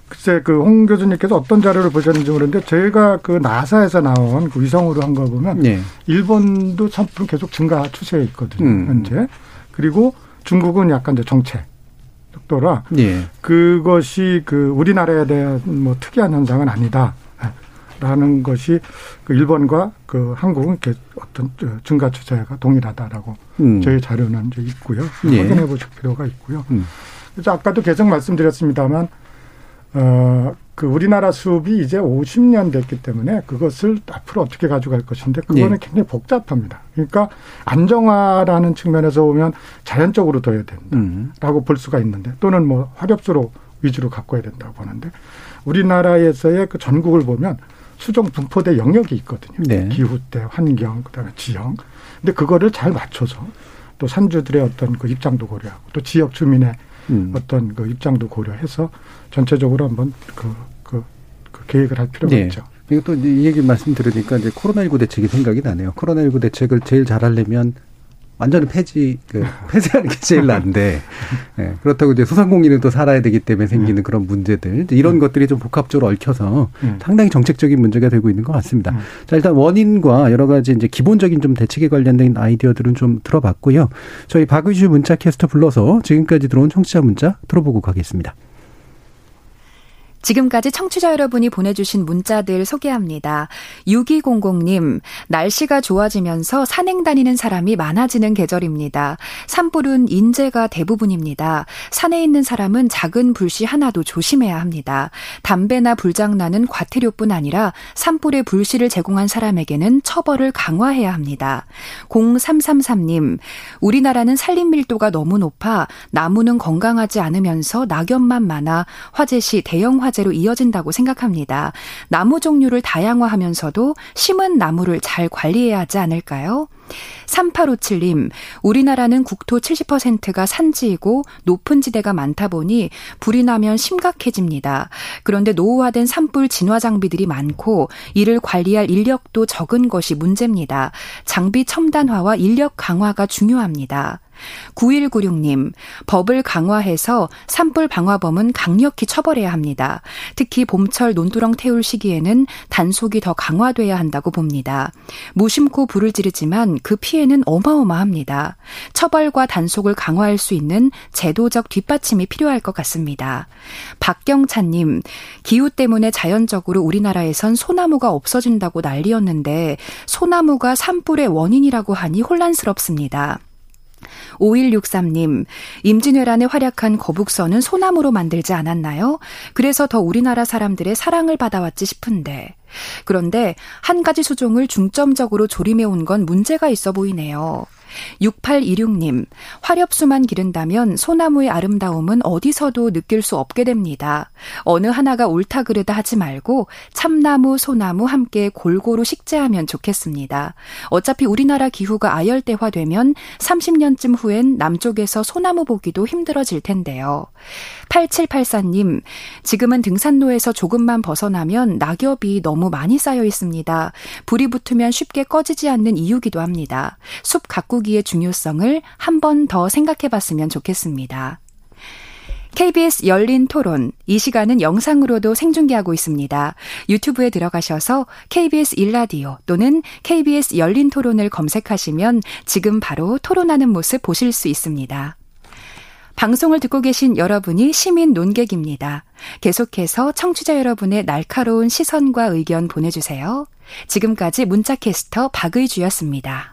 글쎄 그 홍 교수님께서 어떤 자료를 보셨는지 모르는데 저희가 그 나사에서 나온 그 위성으로 한 거 보면 예. 일본도 산불 계속 증가 추세에 있거든요. 음. 현재 그리고 중국은 약간 이제 정체 속도라 예. 그것이 그 우리나라에 대한 뭐 특이한 현상은 아니다. 라는 것이 그 일본과 그 한국은 어떤 증가 추세가 동일하다라고 음. 저희 자료는 이제 있고요. 예. 확인해 보실 필요가 있고요. 음. 그래서 아까도 계속 말씀드렸습니다만 어, 그 우리나라 수업이 이제 50년 됐기 때문에 그것을 앞으로 어떻게 가져갈 것인데 그거는 예. 굉장히 복잡합니다. 그러니까 안정화라는 측면에서 보면 자연적으로 둬야 된다라고 음. 볼 수가 있는데 또는 뭐 화렵수로 위주로 갖고 야 된다고 보는데 우리나라에서의 그 전국을 보면 수종 분포대 영역이 있거든요. 네. 기후대, 환경, 그다음에 지형. 근데 그거를 잘 맞춰서 또 산주들의 어떤 그 입장도 고려하고 또 지역 주민의 음. 어떤 그 입장도 고려해서 전체적으로 한번 그, 그, 그 계획을 할 필요가 네. 있죠. 이것도 이 얘기 말씀 들으니까 이제 코로나19 대책이 생각이 나네요. 코로나19 대책을 제일 잘하려면 완전히 폐지, 그, 폐쇄하는 게 제일 난데, 예, 그렇다고 이제 소상공인은 또 살아야 되기 때문에 생기는 음. 그런 문제들, 이런 음. 것들이 좀 복합적으로 얽혀서 음. 상당히 정책적인 문제가 되고 있는 것 같습니다. 음. 자, 일단 원인과 여러 가지 이제 기본적인 좀 대책에 관련된 아이디어들은 좀 들어봤고요. 저희 박의주 문자 캐스터 불러서 지금까지 들어온 청취자 문자 들어보고 가겠습니다. 지금까지 청취자 여러분이 보내주신 문자들 소개합니다. 6200님, 날씨가 좋아지면서 산행 다니는 사람이 많아지는 계절입니다. 산불은 인재가 대부분입니다. 산에 있는 사람은 작은 불씨 하나도 조심해야 합니다. 담배나 불장난은 과태료뿐 아니라 산불에 불씨를 제공한 사람에게는 처벌을 강화해야 합니다. 0333님, 우리나라는 산림 밀도가 너무 높아 나무는 건강하지 않으면서 낙엽만 많아 화재 시 대형 화재 화재로 이어진다고 생각합니다. 나무 종류를 다양화하면서도 심은 나무를 잘 관리해야 하지 않을까요? 3857님, 우리나라는 국토 70%가 산지이고 높은 지대가 많다 보니 불이 나면 심각해집니다. 그런데 노후화된 산불 진화 장비들이 많고 이를 관리할 인력도 적은 것이 문제입니다. 장비 첨단화와 인력 강화가 중요합니다. 9196님, 법을 강화해서 산불 방화범은 강력히 처벌해야 합니다. 특히 봄철 논두렁 태울 시기에는 단속이 더 강화돼야 한다고 봅니다. 무심코 불을 지르지만 그 피해는 어마어마합니다. 처벌과 단속을 강화할 수 있는 제도적 뒷받침이 필요할 것 같습니다. 박경찬님, 기후 때문에 자연적으로 우리나라에선 소나무가 없어진다고 난리였는데 소나무가 산불의 원인이라고 하니 혼란스럽습니다. 5163님, 임진왜란에 활약한 거북선은 소나무로 만들지 않았나요? 그래서 더 우리나라 사람들의 사랑을 받아왔지 싶은데. 그런데 한 가지 수종을 중점적으로 조림해 온 건 문제가 있어 보이네요. 6826님, 화렵수만 기른다면 소나무의 아름다움은 어디서도 느낄 수 없게 됩니다. 어느 하나가 옳다 그르다 하지 말고 참나무, 소나무 함께 골고루 식재하면 좋겠습니다. 어차피 우리나라 기후가 아열대화되면 30년쯤 후엔 남쪽에서 소나무 보기도 힘들어질 텐데요. 8784님, 지금은 등산로에서 조금만 벗어나면 낙엽이 너무 많이 쌓여 있습니다. 불이 붙으면 쉽게 꺼지지 않는 이유기도 합니다. 숲 가꾸기 의 중요성을 한 번 더 생각해 봤으면 좋겠습니다. KBS 열린 토론. 이 시간은 영상으로도 생중계하고 있습니다. 유튜브에 들어가셔서 KBS 일라디오 또는 KBS 열린 토론을 검색하시면 지금 바로 토론하는 모습 보실 수 있습니다. 방송을 듣고 계신 여러분이 시민 논객입니다. 계속해서 청취자 여러분의 날카로운 시선과 의견 보내주세요. 지금까지 문자캐스터 박의주였습니다.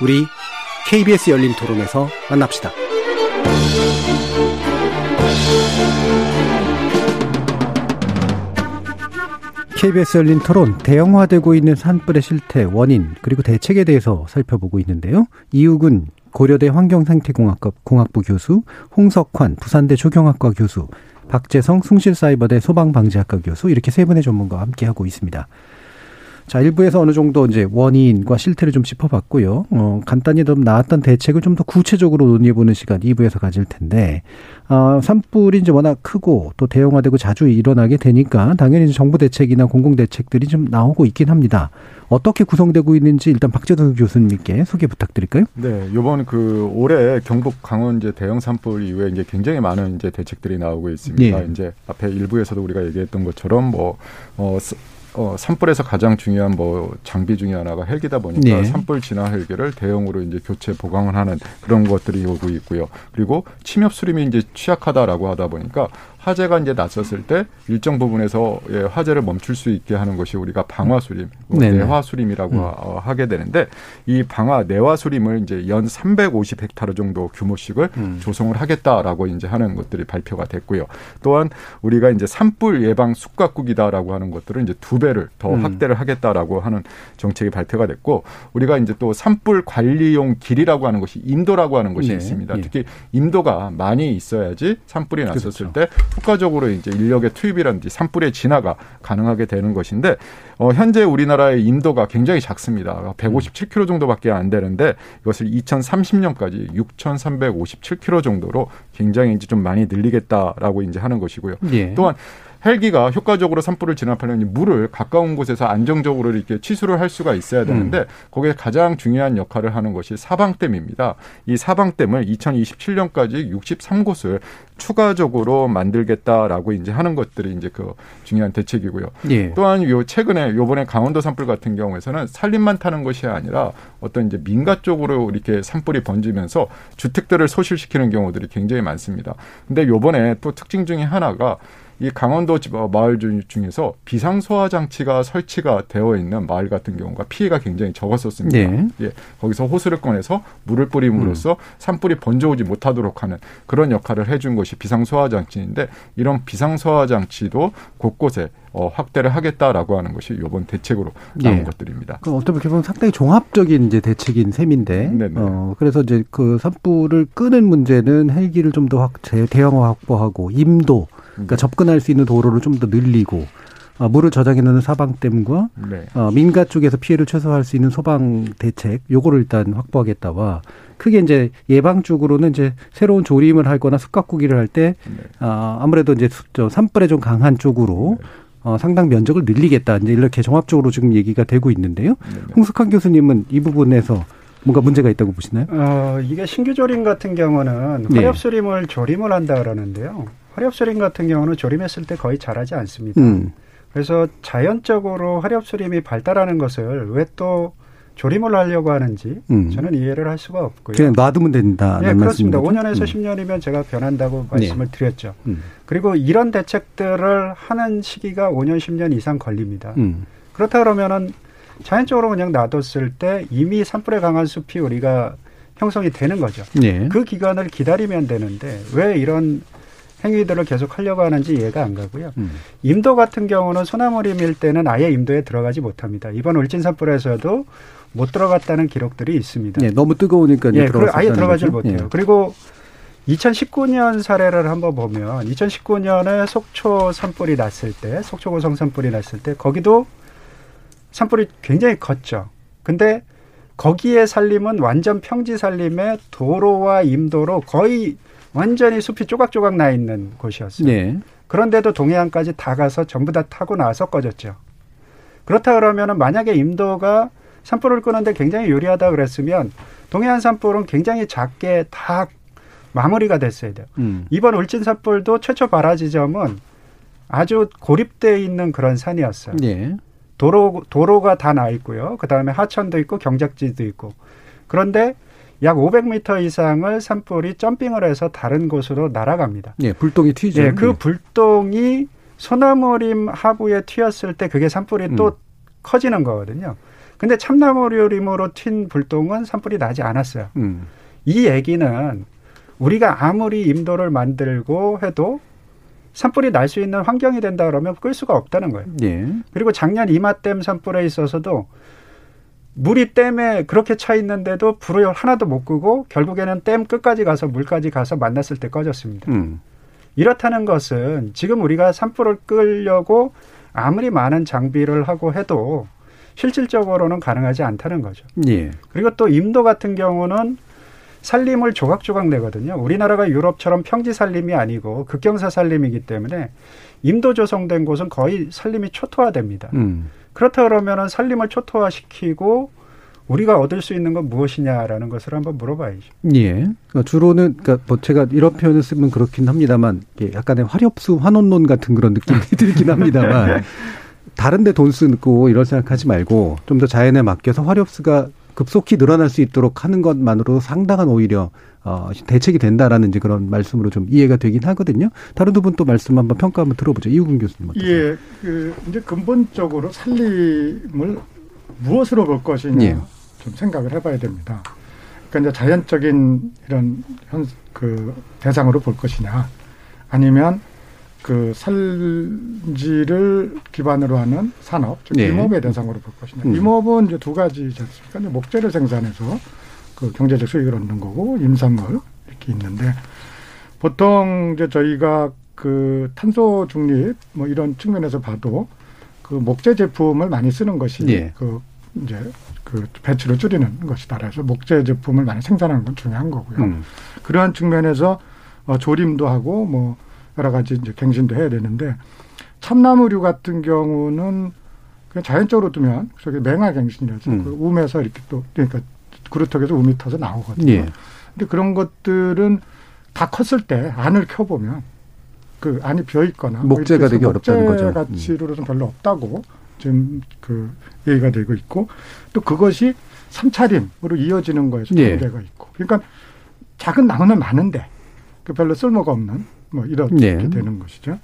우리 KBS 열린 토론에서 만납시다. KBS 열린 토론 대형화되고 있는 산불의 실태, 원인 그리고 대책에 대해서 살펴보고 있는데요. 이욱은 고려대 환경생태공학과 공학부 교수, 홍석환 부산대 조경학과 교수, 박재성 숭실사이버대 소방방지학과 교수 이렇게 세 분의 전문가와 함께하고 있습니다. 자, 1부에서 어느 정도 이제 원인과 실태를 좀 짚어봤고요. 어, 간단히 좀 나왔던 대책을 좀 더 구체적으로 논의해보는 시간 2부에서 가질 텐데, 어, 산불이 이제 워낙 크고 또 대형화되고 자주 일어나게 되니까 당연히 정부 대책이나 공공 대책들이 좀 나오고 있긴 합니다. 어떻게 구성되고 있는지 일단 박재동 교수님께 소개 부탁드릴까요? 네, 요번 그 올해 경북 강원 이제 대형 산불 이후에 이제 굉장히 많은 이제 대책들이 나오고 있습니다. 네. 이제 앞에 일부에서도 우리가 얘기했던 것처럼 뭐 어, 어, 산불에서 가장 중요한 뭐 장비 중에 하나가 헬기다 보니까 네. 산불 진화 헬기를 대형으로 이제 교체 보강을 하는 그런 것들이 오고 있고요. 그리고 침엽 수림이 이제 취약하다라고 하다 보니까 화재가 이제 났었을 때 일정 부분에서 예, 화재를 멈출 수 있게 하는 것이 우리가 방화 수림, 뭐 내화 수림이라고 음. 어, 하게 되는데 이 방화 내화 수림을 이제 연 350헥타르 정도 규모씩을 음. 조성을 하겠다라고 이제 하는 것들이 발표가 됐고요. 또한 우리가 이제 산불 예방 숲가꾸기다라고 하는 것들을 이제 두 배를 더 음. 확대를 하겠다라고 하는 정책이 발표가 됐고 우리가 이제 또 산불 관리용 길이라고 하는 것이 인도라고 하는 것이 네. 있습니다. 예. 특히 인도가 많이 있어야지 산불이 났었을 그렇죠. 때 효과적으로 이제 인력의 투입이라든지 산불의 진화가 가능하게 되는 것인데 어, 현재 우리나라의 인도가 굉장히 작습니다. 157km 정도밖에 안 되는데 이것을 2030년까지 6,357km 정도로 굉장히 이제 좀 많이 늘리겠다라고 이제 하는 것이고요. 예. 또한 헬기가 효과적으로 산불을 진압하려면 물을 가까운 곳에서 안정적으로 이렇게 치수를 할 수가 있어야 되는데 음. 거기에 가장 중요한 역할을 하는 것이 사방댐입니다. 이 사방댐을 2027년까지 63곳을 추가적으로 만들겠다라고 이제 하는 것들이 이제 그 중요한 대책이고요. 예. 또한 요 최근에 요번에 강원도 산불 같은 경우에서는 산림만 타는 것이 아니라 어떤 이제 민가 쪽으로 이렇게 산불이 번지면서 주택들을 소실시키는 경우들이 굉장히 많습니다. 근데 요번에 또 특징 중에 하나가 이 강원도 어, 마을 중에서 비상소화 장치가 설치가 되어 있는 마을 같은 경우가 피해가 굉장히 적었었습니다. 네. 예, 거기서 호수를 꺼내서 물을 뿌림으로써 음. 산불이 번져오지 못하도록 하는 그런 역할을 해준 것이 비상소화 장치인데 이런 비상소화 장치도 곳곳에 어, 확대를 하겠다라고 하는 것이 이번 대책으로 나온 예. 것들입니다. 그 어떻게 보면 상당히 종합적인 이제 대책인 셈인데, 네네. 어, 그래서 이제 그 산불을 끄는 문제는 헬기를 좀더 대형화 확보하고 임도 그러니까 접근할 수 있는 도로를 좀 더 늘리고 어, 물을 저장해 놓는 사방댐과 네. 어, 민가 쪽에서 피해를 최소화할 수 있는 소방 대책 요거를 일단 확보하겠다와 크게 이제 예방 쪽으로는 이제 새로운 조림을 하거나 숯가꾸기를 할때 네. 어, 아무래도 이제 저 산불에 좀 강한 쪽으로 네. 어, 상당 면적을 늘리겠다 이제 이렇게 종합적으로 지금 얘기가 되고 있는데요. 네. 네. 홍석환 교수님은 이 부분에서 뭔가 문제가 있다고 보시나요? 어, 이게 신규 조림 같은 경우는 네. 화렵수림을 조림을 한다 그러는데요. 화렵수림 같은 경우는 조림했을 때 거의 자라지 않습니다. 음. 그래서 자연적으로 화렵수림이 발달하는 것을 왜 또 조림을 하려고 하는지 음. 저는 이해를 할 수가 없고요. 그냥 놔두면 된다. 네, 그렇습니다. 5년에서 음. 10년이면 제가 변한다고 말씀을 네. 드렸죠. 음. 그리고 이런 대책들을 하는 시기가 5년, 10년 이상 걸립니다. 음. 그렇다 그러면은 자연적으로 그냥 놔뒀을 때 이미 산불에 강한 숲이 우리가 형성이 되는 거죠. 네. 그 기간을 기다리면 되는데 왜 이런 행위들을 계속 하려고 하는지 이해가 안 가고요. 음. 임도 같은 경우는 소나무리 밀 때는 아예 임도에 들어가지 못합니다. 이번 울진 산불에서도 못 들어갔다는 기록들이 있습니다. 네, 너무 뜨거우니까 예, 아예 들어가지 못해요. 예. 그리고 2019년 사례를 한번 보면 2019년에 속초 산불이 났을 때, 속초 고성 산불이 났을 때 거기도 산불이 굉장히 컸죠. 근데 거기에 살림은 완전 평지 살림에 도로와 임도로 거의 완전히 숲이 조각조각 나 있는 곳이었어요. 네. 그런데도 동해안까지 다 가서 전부 다 타고 나서 꺼졌죠. 그렇다 그러면은 만약에 임도가 산불을 끄는데 굉장히 유리하다 그랬으면 동해안 산불은 굉장히 작게 다 마무리가 됐어야 돼요. 음. 이번 울진 산불도 최초 발화 지점은 아주 고립돼 있는 그런 산이었어요. 네. 도로 도로가 다 나 있고요. 그 다음에 하천도 있고 경작지도 있고. 그런데 약 500m 이상을 산불이 점핑을 해서 다른 곳으로 날아갑니다. 네, 불똥이 튀죠. 네, 그 네. 불똥이 소나무림 하부에 튀었을 때 그게 산불이 음. 또 커지는 거거든요. 근데 참나무림으로 튄 불똥은 산불이 나지 않았어요. 음. 이 얘기는 우리가 아무리 임도를 만들고 해도 산불이 날 수 있는 환경이 된다 그러면 끌 수가 없다는 거예요. 예. 그리고 작년 이마댐 산불에 있어서도 물이 댐에 그렇게 차 있는데도 불을 하나도 못 끄고 결국에는 댐 끝까지 가서 물까지 가서 만났을 때 꺼졌습니다. 음. 이렇다는 것은 지금 우리가 산불을 끌려고 아무리 많은 장비를 하고 해도 실질적으로는 가능하지 않다는 거죠. 예. 그리고 또 임도 같은 경우는 살림을 조각조각 내거든요. 우리나라가 유럽처럼 평지 살림이 아니고 극경사 살림이기 때문에 임도 조성된 곳은 거의 살림이 초토화됩니다. 음. 그렇다 그러면은 살림을 초토화시키고 우리가 얻을 수 있는 건 무엇이냐라는 것을 한번 물어봐야죠. 예. 그러니까 주로는 그러니까 뭐 제가 이런 표현을 쓰면 그렇긴 합니다만 약간의 화렵수 환원론 같은 그런 느낌이 들긴 합니다만 다른 데 돈 쓰고 이런 생각하지 말고 좀 더 자연에 맡겨서 화렵수가 급속히 늘어날 수 있도록 하는 것만으로 상당한 오히려 어, 대책이 된다라는 이제 그런 말씀으로 좀 이해가 되긴 하거든요. 다른 두 분 또 말씀 한번 평가 한번 들어보죠. 이우근 교수님. 어떠세요? 예, 그 이제 근본적으로 살림을 무엇으로 볼 것이냐 예. 좀 생각을 해봐야 됩니다. 그러니까 이제 자연적인 이런 현 그 대상으로 볼 것이냐, 아니면 그 살지를 기반으로 하는 산업, 즉 네. 임업의 대상으로 볼 것이냐. 음. 임업은 이제 두 가지지 않습니까? 목재를 생산해서 그 경제적 수익을 얻는 거고 임산물 이렇게 있는데 보통 이제 저희가 그 탄소 중립 뭐 이런 측면에서 봐도 그 목재 제품을 많이 쓰는 것이 네. 그 이제 그 배출을 줄이는 것이다. 그래서 목재 제품을 많이 생산하는 건 중요한 거고요. 음. 그러한 측면에서 어, 조림도 하고 뭐 여러 가지 이제 갱신도 해야 되는데 참나무류 같은 경우는 그냥 자연적으로 두면 저기 맹화갱신이라서 음. 그 움에서 이렇게 또 그러니까 그루터기에서 움이 터서 나오거든요. 예. 근데 그런 것들은 다 컸을 때 안을 켜보면 그 안이 비어 있거나 목재가 되게 어렵다는 거죠. 목재 가치로는 음. 별로 없다고 지금 그 얘기가 되고 있고 또 그것이 삼차림으로 이어지는 거에서 예. 문제가 있고 그러니까 작은 나무는 많은데 그 별로 쓸모가 없는 뭐 이렇게 네. 되는 것이죠.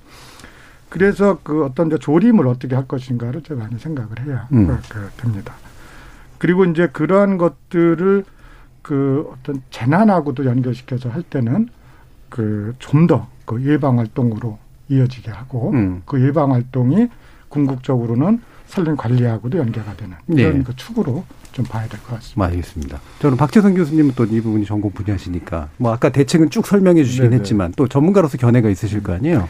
그래서 그 어떤 이제 조림을 어떻게 할 것인가를 좀 많이 생각을 해야 음. 그, 그 됩니다. 그리고 이제 그러한 것들을 그 어떤 재난하고도 연결시켜서 할 때는 그 좀 더 그 예방 활동으로 이어지게 하고 음. 그 예방 활동이 궁극적으로는 산림 관리하고도 연계가 되는 이런 네. 그 축으로 좀 봐야 될 것 같습니다. 알겠습니다. 저는 박재선 교수님은 또 이 부분이 전공 분야시니까 뭐 아까 대책은 쭉 설명해 주시긴 네네. 했지만 또 전문가로서 견해가 있으실 거 아니에요?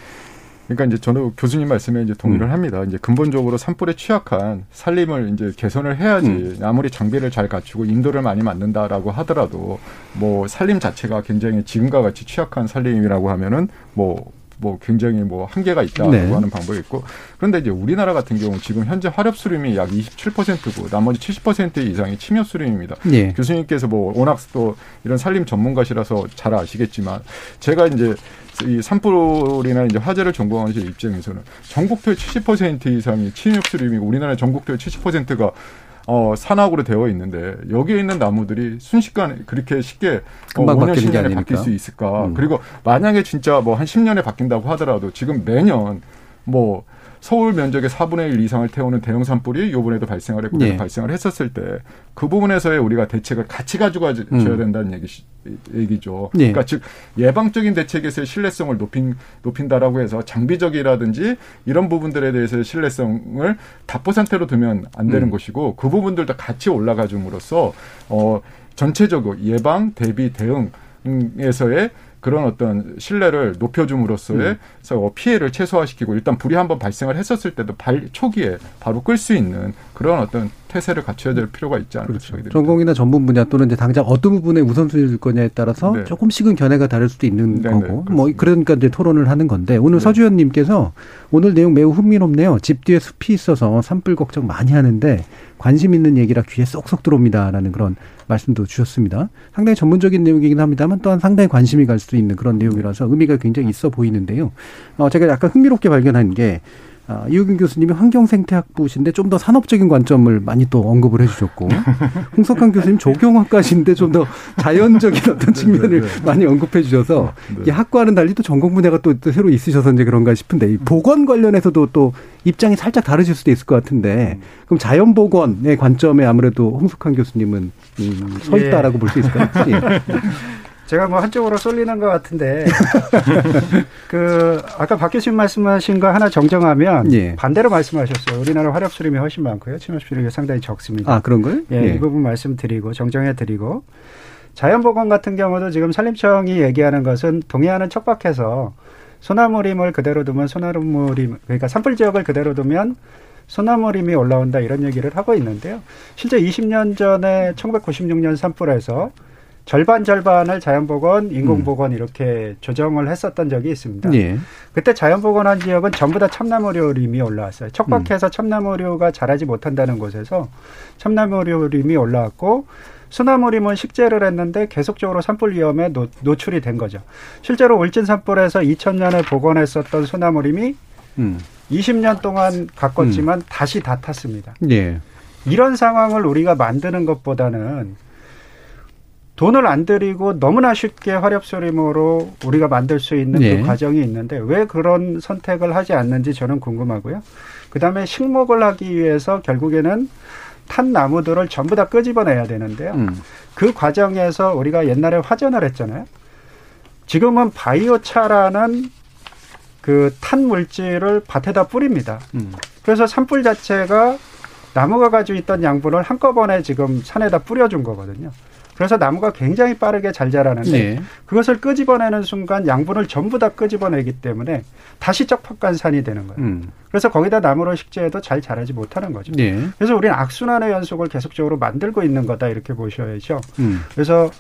그러니까 이제 저는 교수님 말씀에 이제 동의를 음. 합니다. 이제 근본적으로 산불에 취약한 살림을 이제 개선을 해야지 음. 아무리 장비를 잘 갖추고 인도를 많이 만든다라고 하더라도 뭐 살림 자체가 굉장히 지금과 같이 취약한 살림이라고 하면은 뭐 뭐 굉장히 뭐 한계가 있다고 네. 하는 방법이 있고 그런데 이제 우리나라 같은 경우 지금 현재 화력 수림이 약 27%고 나머지 70% 이상이 침엽 수림입니다. 네. 교수님께서 뭐 워낙 또 이런 산림 전문가시라서 잘 아시겠지만 제가 이제 이 산불이나 이제 화재를 전공하는 입장에서는 전국토의 70% 이상이 침엽 수림이고 우리나라 전국토의 70%가 어, 산악으로 되어 있는데 여기에 있는 나무들이 순식간에 그렇게 쉽게 어, 5년, 10년에 바뀔 수 있을까? 음. 그리고 만약에 진짜 뭐 한 10년에 바뀐다고 하더라도 지금 매년 뭐 서울 면적의 4분의 1 이상을 태우는 대형 산불이 요번에도 발생을 했고 예. 발생을 했었을 때 그 부분에서의 우리가 대책을 같이 가져가줘야 음. 된다는 얘기, 얘기죠. 예. 그러니까 즉 예방적인 대책에서의 신뢰성을 높인 높인다라고 해서 장비적이라든지 이런 부분들에 대해서의 신뢰성을 답보 상태로 두면 안 되는 음. 것이고 그 부분들도 같이 올라가 줌으로써 어 전체적으로 예방, 대비, 대응에서의 그런 어떤 신뢰를 높여줌으로써의 음. 피해를 최소화시키고 일단 불이 한번 발생을 했었을 때도 발 초기에 바로 끌 수 있는 그런 어떤 태세를 갖춰야 될 필요가 있지 않을까 그렇죠. 전공이나 전문 분야 또는 이제 당장 어떤 부분에 우선순위를 줄 거냐에 따라서 네. 조금씩은 견해가 다를 수도 있는 네네, 거고 그렇습니다. 뭐 그러니까 이제 토론을 하는 건데 오늘 네. 서주현 님께서 오늘 내용 매우 흥미롭네요. 집 뒤에 숲이 있어서 산불 걱정 많이 하는데 관심 있는 얘기라 귀에 쏙쏙 들어옵니다라는 그런 말씀도 주셨습니다. 상당히 전문적인 내용이긴 합니다만 또한 상당히 관심이 갈 수 있는 그런 내용이라서 의미가 굉장히 있어 보이는데요. 어, 제가 약간 흥미롭게 발견한 게 아, 이우균 교수님이 환경생태학부신데 좀 더 산업적인 관점을 많이 또 언급을 해주셨고 홍석환 교수님 조경학과신데 좀 더 자연적인 어떤 네, 네, 측면을 네, 많이 언급해 주셔서 네. 이 학과는 달리 또 전공 분야가 또, 또 새로 있으셔서 이제 그런가 싶은데 이 보건 관련해서도 또 입장이 살짝 다르실 수도 있을 것 같은데 그럼 자연 보건의 관점에 아무래도 홍석환 교수님은 음, 서 있다라고 예. 볼수 있을까요? 예. 제가 뭐 한쪽으로 쏠리는 것 같은데 그 아까 박 교수님 말씀하신 거 하나 정정하면 예. 반대로 말씀하셨어요. 우리나라 화력 수림이 훨씬 많고요. 침입 수림이 상당히 적습니다. 아 그런 거요? 예, 예, 이 부분 말씀드리고 정정해드리고 자연보건 같은 경우도 지금 산림청이 얘기하는 것은 동해안은 척박해서 소나무림을 그대로 두면 소나무림 그러니까 산불 지역을 그대로 두면 소나무림이 올라온다 이런 얘기를 하고 있는데요. 실제 20년 전에 1996년 산불에서 절반 절반을 자연보건, 인공보건 음. 이렇게 조정을 했었던 적이 있습니다. 예. 그때 자연보건한 지역은 전부 다 참나무료림이 올라왔어요. 척박해서 음. 참나무료가 자라지 못한다는 곳에서 참나무료림이 올라왔고 소나무림은 식재를 했는데 계속적으로 산불 위험에 노, 노출이 된 거죠. 실제로 울진 산불에서 2000년에 복원했었던 소나무림이 음. 20년 동안 가꿨지만 음. 다시 다 탔습니다. 예. 이런 상황을 우리가 만드는 것보다는 돈을 안 들이고 너무나 쉽게 화력소림으로 우리가 만들 수 있는 그 네. 그 과정이 있는데 왜 그런 선택을 하지 않는지 저는 궁금하고요. 그다음에 식목을 하기 위해서 결국에는 탄 나무들을 전부 다 끄집어내야 되는데요. 음. 그 과정에서 우리가 옛날에 화전을 했잖아요. 지금은 바이오차라는 그 탄 물질을 밭에다 뿌립니다. 음. 그래서 산불 자체가 나무가 가지고 있던 양분을 한꺼번에 지금 산에다 뿌려준 거거든요. 그래서 나무가 굉장히 빠르게 잘 자라는데 네. 그것을 끄집어내는 순간 양분을 전부 다 끄집어내기 때문에 다시 쩍퍽간 산이 되는 거예요. 음. 그래서 거기다 나무를 식재해도 잘 자라지 못하는 거죠. 네. 그래서 우리는 악순환의 연속을 계속적으로 만들고 있는 거다 이렇게 보셔야죠. 음. 그래서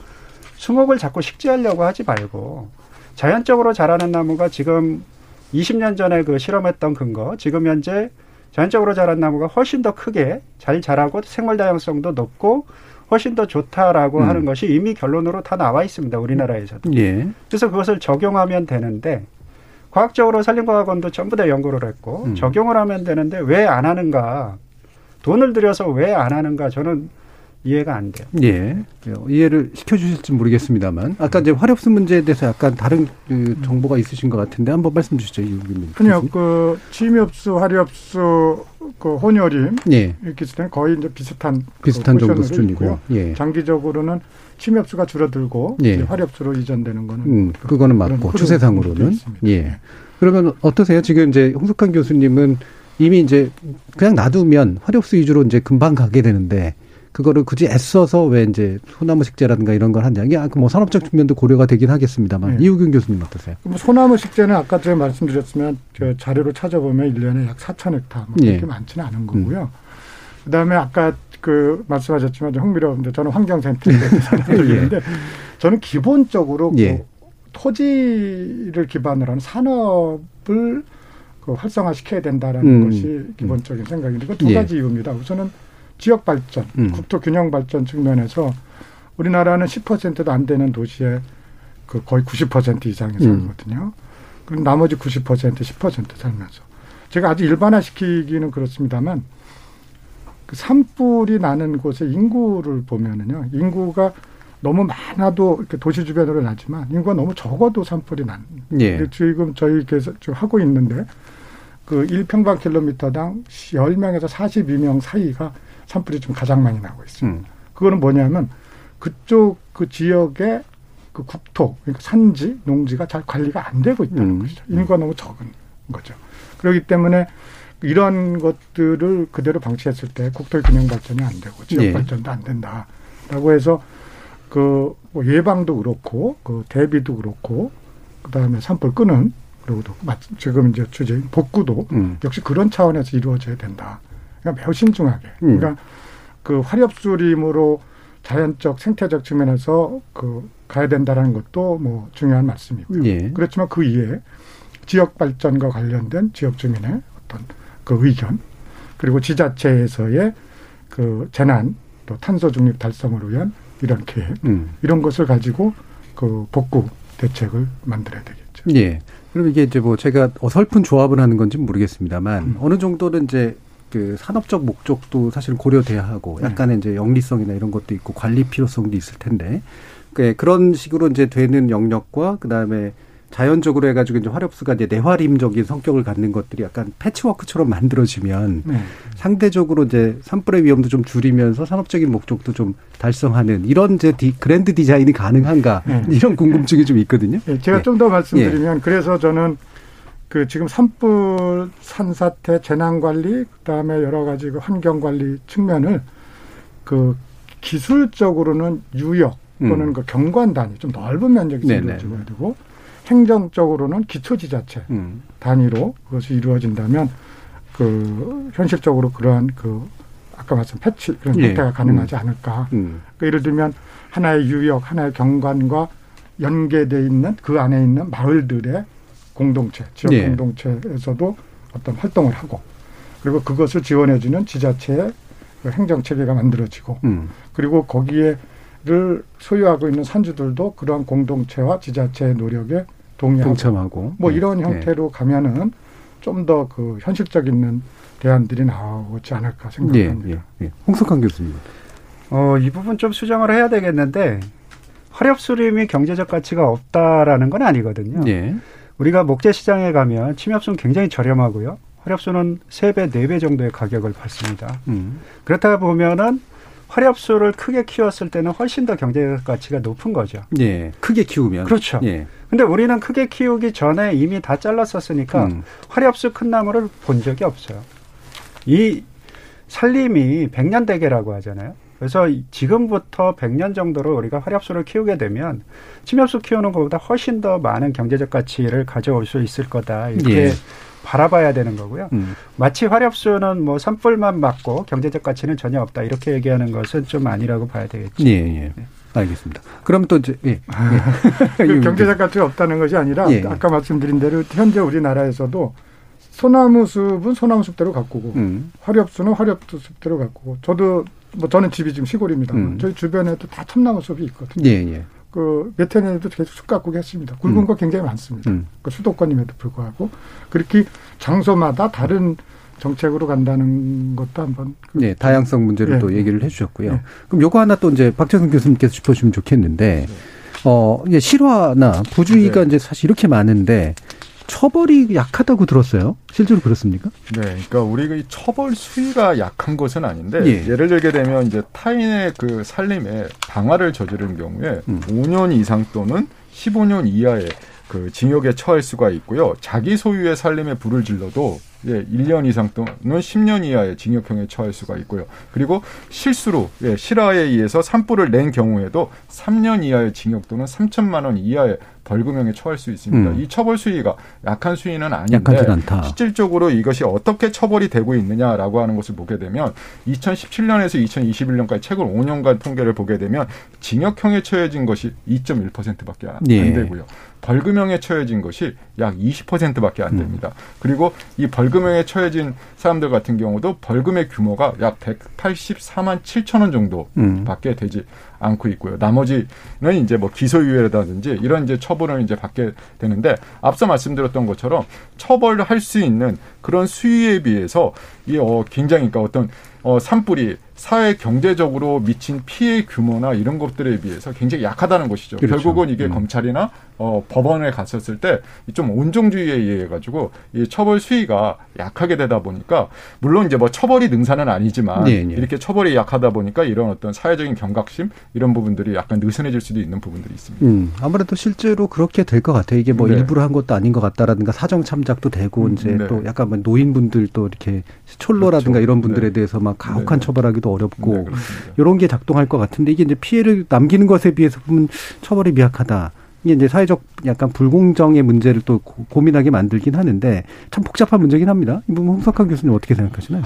수목을 자꾸 식재하려고 하지 말고 자연적으로 자라는 나무가 지금 20년 전에 그 실험했던 근거 지금 현재 자연적으로 자란 나무가 훨씬 더 크게 잘 자라고 생물 다양성도 높고 훨씬 더 좋다라고 음. 하는 것이 이미 결론으로 다 나와 있습니다. 우리나라에서도. 예. 그래서 그것을 적용하면 되는데 과학적으로 산림과학원도 전부 다 연구를 했고 음. 적용을 하면 되는데 왜 안 하는가? 돈을 들여서 왜 안 하는가? 저는 이해가 안 돼요. 예. 이해를 시켜주실지 모르겠습니다만 아까 이제 화력수 문제에 대해서 약간 다른 그 정보가 있으신 것 같은데 한번 말씀 주시죠, 이국님. 아니요, 그 침엽수, 화력수, 그 혼혈임 예. 이렇게 있을 거의 이제 비슷한 비슷한 그 정도 수준이고 예. 장기적으로는 침엽수가 줄어들고 예. 화력수로 이전되는 거는 음, 그거는 맞고 추세상으로는 예. 그러면 어떠세요? 지금 이제 홍석환 교수님은 이미 이제 그냥 놔두면 화력수 위주로 이제 금방 가게 되는데 그거를 굳이 애써서 왜 이제 소나무 식재라든가 이런 걸 한다. 이게 뭐 산업적 측면도 고려가 되긴 하겠습니다만 네. 이우균 교수님 어떠세요? 뭐 소나무 식재는 아까 전에 말씀드렸으면 저 자료로 찾아보면 1년에 약 4천 헥타 뭐 그렇게 네. 많지는 않은 거고요. 음. 그다음에 아까 그 말씀하셨지만 좀 흥미로운데 저는 환경센터에 사람들인데 예. 저는 기본적으로 그 예. 그 토지를 기반으로 한 산업을 그 활성화시켜야 된다라는 음. 것이 기본적인 생각인데 그두 예. 가지 이유입니다. 우선은 지역 발전, 음. 국토 균형 발전 측면에서 우리나라는 10%도 안 되는 도시에 그 거의 90% 이상이 음. 살거든요. 그럼 나머지 90% 10% 살면서 제가 아주 일반화시키기는 그렇습니다만 그 산불이 나는 곳의 인구를 보면은요 인구가 너무 많아도 이렇게 도시 주변으로 나지만 인구가 너무 적어도 산불이 난. 예. 지금 저희께서 지금 하고 있는데 그 1평방 킬로미터당 10명에서 42명 사이가 산불이 좀 가장 많이 나고 있습니다. 음. 그거는 뭐냐면 그쪽 그 지역의 그 국토, 그러니까 산지, 농지가 잘 관리가 안 되고 있다는 음. 것이죠. 인구가 너무 적은 거죠. 그렇기 때문에 이런 것들을 그대로 방치했을 때 국토의 균형 발전이 안 되고 지역 예. 발전도 안 된다라고 해서 그뭐 예방도 그렇고 그 대비도 그렇고 그다음에 산불 끄는 그리고 또 마- 지금 이제 주제인 복구도 음. 역시 그런 차원에서 이루어져야 된다. 그러니까 매우 신중하게. 음. 그러니까 그 화렵수림으로 자연적 생태적 측면에서 그 가야 된다라는 것도 뭐 중요한 말씀이고요. 예. 그렇지만 그 이에 지역 발전과 관련된 지역 주민의 어떤 그 의견 그리고 지자체에서의 그 재난 또 탄소 중립 달성을 위한 이런 계획 음. 이런 것을 가지고 그 복구 대책을 만들어야 되겠죠. 예. 그럼 이게 이제 뭐 제가 어설픈 조합을 하는 건지 는 모르겠습니다만 음. 어느 정도는 이제 그 산업적 목적도 사실 고려돼야 하고 네. 약간의 이제 영리성이나 이런 것도 있고 관리 필요성도 있을 텐데 그 그런 식으로 이제 되는 영역과 그다음에 자연적으로 해가지고 이제 화력수가 이제 내화림적인 성격을 갖는 것들이 약간 패치워크처럼 만들어지면 네. 상대적으로 이제 산불의 위험도 좀 줄이면서 산업적인 목적도 좀 달성하는 이런 이제 디, 그랜드 디자인이 가능한가 네. 이런 궁금증이 좀 있거든요. 예, 제가 예. 좀더 말씀드리면 그래서 저는 그 지금 산불 산사태 재난 관리 그다음에 여러 가지 그 환경 관리 측면을 그 기술적으로는 유역 또는 음. 그 경관 단위 좀 넓은 면적에서 네네. 이루어져야 되고 행정적으로는 기초 지자체 음. 단위로 그것이 이루어진다면 그 현실적으로 그러한 그 아까 말씀 패치 그런 예. 형태가 가능하지 않을까. 음. 그 예를 들면 하나의 유역, 하나의 경관과 연계돼 있는 그 안에 있는 마을들의 공동체, 지역 예. 공동체에서도 어떤 활동을 하고 그리고 그것을 지원해주는 지자체의 그 행정 체계가 만들어지고 음. 그리고 거기에를 소유하고 있는 산주들도 그러한 공동체와 지자체의 노력에 동의하고 동참하고 뭐 예. 이런 예. 형태로 가면은 좀 더 그 현실적 있는 대안들이 나오지 않을까 예, 생각합니다. 예, 예. 홍석환 교수님. 어, 이 부분 좀 수정을 해야 되겠는데 화렵 수림이 경제적 가치가 없다라는 건 아니거든요. 예. 우리가 목재 시장에 가면 침엽수는 굉장히 저렴하고요. 화렵수는 세 배, 네배 정도의 가격을 받습니다. 음. 그렇다 보면은 화렵수를 크게 키웠을 때는 훨씬 더 경제적 가치가 높은 거죠. 예. 크게 키우면 그렇죠. 예. 근데 우리는 크게 키우기 전에 이미 다 잘랐었으니까 음. 화렵수 큰 나무를 본 적이 없어요. 이 살림이 백년 대계라고 하잖아요. 그래서 지금부터 100년 정도로 우리가 화렵수를 키우게 되면 침엽수 키우는 것보다 훨씬 더 많은 경제적 가치를 가져올 수 있을 거다. 이렇게 예. 바라봐야 되는 거고요. 음. 마치 화렵수는 뭐 산불만 맞고 경제적 가치는 전혀 없다. 이렇게 얘기하는 것은 좀 아니라고 봐야 되겠죠. 예, 예. 알겠습니다. 그럼 또 이제 예. 예. 그 경제적 가치가 없다는 것이 아니라 예. 아까 말씀드린 대로 현재 우리나라에서도 소나무 숲은 소나무 숲대로 가꾸고 음. 화렵수는 화렵수 숲대로 가꾸고 저도 뭐 저는 집이 지금 시골입니다. 음. 저희 주변에도 다 참나무 숲이 있거든요. 예, 예. 그몇 해내도 계속 숲 가꾸기 했습니다. 굵은 음. 거 굉장히 많습니다. 음. 그 수도권임에도 불구하고 그렇게 장소마다 다른 정책으로 간다는 것도 한번 그 예, 다양성 문제를 예. 또 얘기를 해주셨고요. 예. 그럼 요거 하나 또 이제 박재성 교수님께서 짚어주시면 좋겠는데, 어, 이게 실화나 부주의가 네. 이제 사실 이렇게 많은데 처벌이 약하다고 들었어요. 실제로 그렇습니까? 네, 그러니까 우리가 이 처벌 수위가 약한 것은 아닌데 예. 예. 를 들게 되면 이제 타인의 그 살림에 방화를 저지른 경우에 음. 5년 이상 또는 15년 이하의 그 징역에 처할 수가 있고요. 자기 소유의 살림에 불을 질러도 예, 1년 이상 또는 10년 이하의 징역형에 처할 수가 있고요. 그리고 실수로 예, 실화에 의해서 산불을 낸 경우에도 3년 이하의 징역 또는 3천만 원 이하의 벌금형에 처할 수 있습니다. 음. 이 처벌 수위가 약한 수위는 아닌데. 실질적으로 이것이 어떻게 처벌이 되고 있느냐라고 하는 것을 보게 되면 2017년에서 2021년까지 최근 5년간 통계를 보게 되면 징역형에 처해진 것이 2.1%밖에 안 예. 되고요. 벌금형에 처해진 것이 약 20%밖에 안 됩니다. 음. 그리고 이 벌금형에 처해진 사람들 같은 경우도 벌금의 규모가 약 184만 7천 원 정도밖에 음. 되지 않고 있고요. 나머지는 이제 뭐 기소유예라든지 이런 이제 처벌을 이제 받게 되는데 앞서 말씀드렸던 것처럼 처벌을 할 수 있는 그런 수위에 비해서 이 어, 굉장히 그러니까 어떤 어, 산불이 사회 경제적으로 미친 피해 규모나 이런 것들에 비해서 굉장히 약하다는 것이죠. 그렇죠. 결국은 이게 음. 검찰이나 어, 법원에 갔었을 때 좀 온종주의에 의해 가지고 이 처벌 수위가 약하게 되다 보니까 물론 이제 뭐 처벌이 능사는 아니지만 네, 네. 이렇게 처벌이 약하다 보니까 이런 어떤 사회적인 경각심 이런 부분들이 약간 느슨해질 수도 있는 부분들이 있습니다. 음, 아무래도 실제로 그렇게 될 것 같아요. 이게 뭐 네. 일부러 한 것도 아닌 것 같다라든가 사정 참작도 되고 음, 이제 네. 또 약간 뭐 노인분들도 이렇게 촐로라든가 그렇죠. 이런 분들에 네. 대해서 막 가혹한 네. 처벌하기도 네, 어렵고 그렇습니다. 이런 게 작동할 것 같은데 이게 이제 피해를 남기는 것에 비해서 보면 처벌이 미약하다. 이게 이제 사회적 약간 불공정의 문제를 또 고- 고민하게 만들긴 하는데 참 복잡한 문제긴 합니다. 이 부분 홍석환 교수님 어떻게 생각하시나요?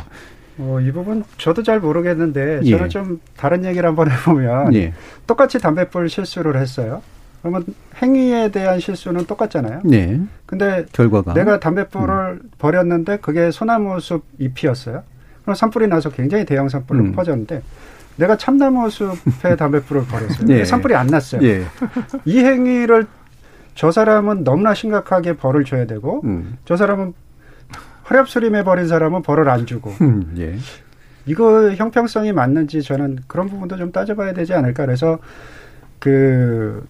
어, 이 부분 저도 잘 모르겠는데 예. 저는 좀 다른 얘기를 한번 해보면 예. 똑같이 담배불 실수를 했어요. 그러면 행위에 대한 실수는 똑같잖아요. 네. 근데 결과가 내가 담배불을 버렸는데 그게 소나무 숲 잎이었어요. 산불이 나서 굉장히 대형 산불로 음. 퍼졌는데 내가 참나무 숲에 담배불을 버렸어요. 예. 산불이 안 났어요. 예. 이 행위를 저 사람은 너무나 심각하게 벌을 줘야 되고 음. 저 사람은 허렵수림해 버린 사람은 벌을 안 주고 음, 예. 이거 형평성이 맞는지 저는 그런 부분도 좀 따져봐야 되지 않을까 그래서 그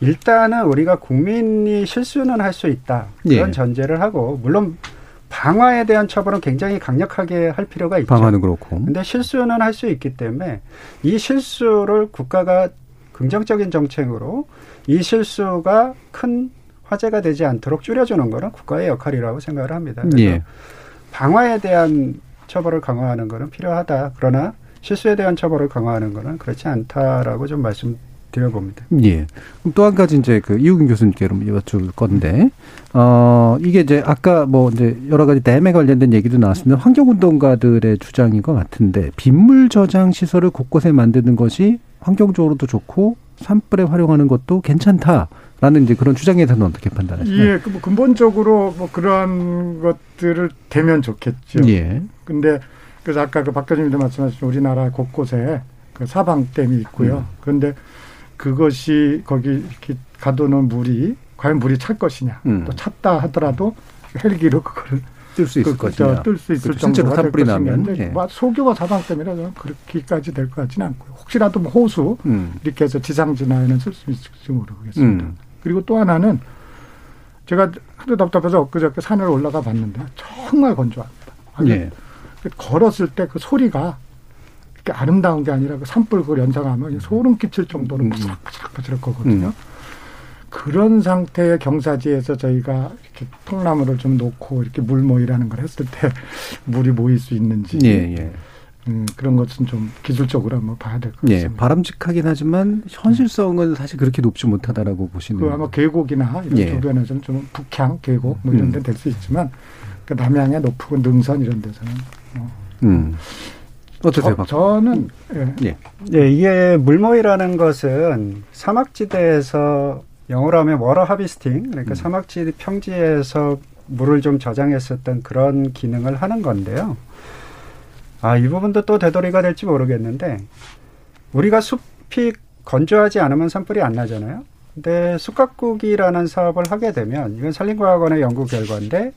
일단은 우리가 국민이 실수는 할 수 있다 그런 예. 전제를 하고 물론 방화에 대한 처벌은 굉장히 강력하게 할 필요가 있죠. 방안은 그렇고. 근데 실수는 할 수 있기 때문에 이 실수를 국가가 긍정적인 정책으로 이 실수가 큰 화제가 되지 않도록 줄여주는 거는 국가의 역할이라고 생각을 합니다. 그래서 예. 방화에 대한 처벌을 강화하는 거는 필요하다. 그러나 실수에 대한 처벌을 강화하는 거는 그렇지 않다라고 좀 말씀 드려봅니다. 예. 그럼 또 한 가지 이제 그 이우균 교수님께 그럼 여쭤볼 건데, 어, 이게 이제 아까 뭐 이제 여러 가지 댐에 관련된 얘기도 나왔습니다. 환경운동가들의 주장인 것 같은데, 빗물 저장 시설을 곳곳에 만드는 것이 환경적으로도 좋고, 산불에 활용하는 것도 괜찮다 라는 이제 그런 주장에 대해서는 어떻게 판단하시나요? 예, 그뭐 근본적으로 뭐 그러한 것들을 되면 좋겠죠. 예. 근데 그래서 아까 그 박 교수님도 말씀하신 우리나라 곳곳에 그 사방댐이 있고요. 음. 그런데 그것이 거기 이렇게 가두는 물이 과연 물이 찰 것이냐. 음. 또 찼다 하더라도 헬기로 그거를 뜰수 있을 것이냐. 뜰수 있을 그렇죠. 정도가 될 산불이 것이냐. 나면, 근데 예. 뭐 소교와 사방댐이라 저는 그렇게까지 될 것 같지는 않고요. 혹시라도 뭐 호수 음. 이렇게 해서 지상 진화에는 쓸 수 있을지 모르겠습니다. 음. 그리고 또 하나는 제가 하도 답답해서 엊그저께 산을 올라가 봤는데 정말 건조합니다. 예. 걸었을 때 그 소리가 이렇게 아름다운 게 아니라 그 산불 그걸 연상하면 소름 끼칠 정도로 음. 바삭바삭바삭 거거든요. 음. 그런 상태의 경사지에서 저희가 이렇게 통나무를 좀 놓고 이렇게 물 모이라는 걸 했을 때 물이 모일 수 있는지 예, 예. 음, 그런 것은 좀 기술적으로 한번 봐야 될것 예. 같습니다. 바람직하긴 하지만 현실성은 사실 그렇게 높지 못하다라고 보시는. 그 아마 계곡이나 이런 예. 주변에서는 좀 북향 계곡 뭐 이런 음. 데될수 있지만 그 남향의 높은 능선 이런 데서는 어. 음. 어떠세요, 저, 박? 저는 예. 예. 예, 이게 물모이라는 것은 사막지대에서 영어로 하면 워러 하비스팅, 그러니까 음. 사막지 평지에서 물을 좀 저장했었던 그런 기능을 하는 건데요. 아, 이 부분도 또 되돌이가 될지 모르겠는데, 우리가 숲이 건조하지 않으면 산불이 안 나잖아요. 근데 숲가꾸기라는 사업을 하게 되면, 이건 산림과학원의 연구 결과인데,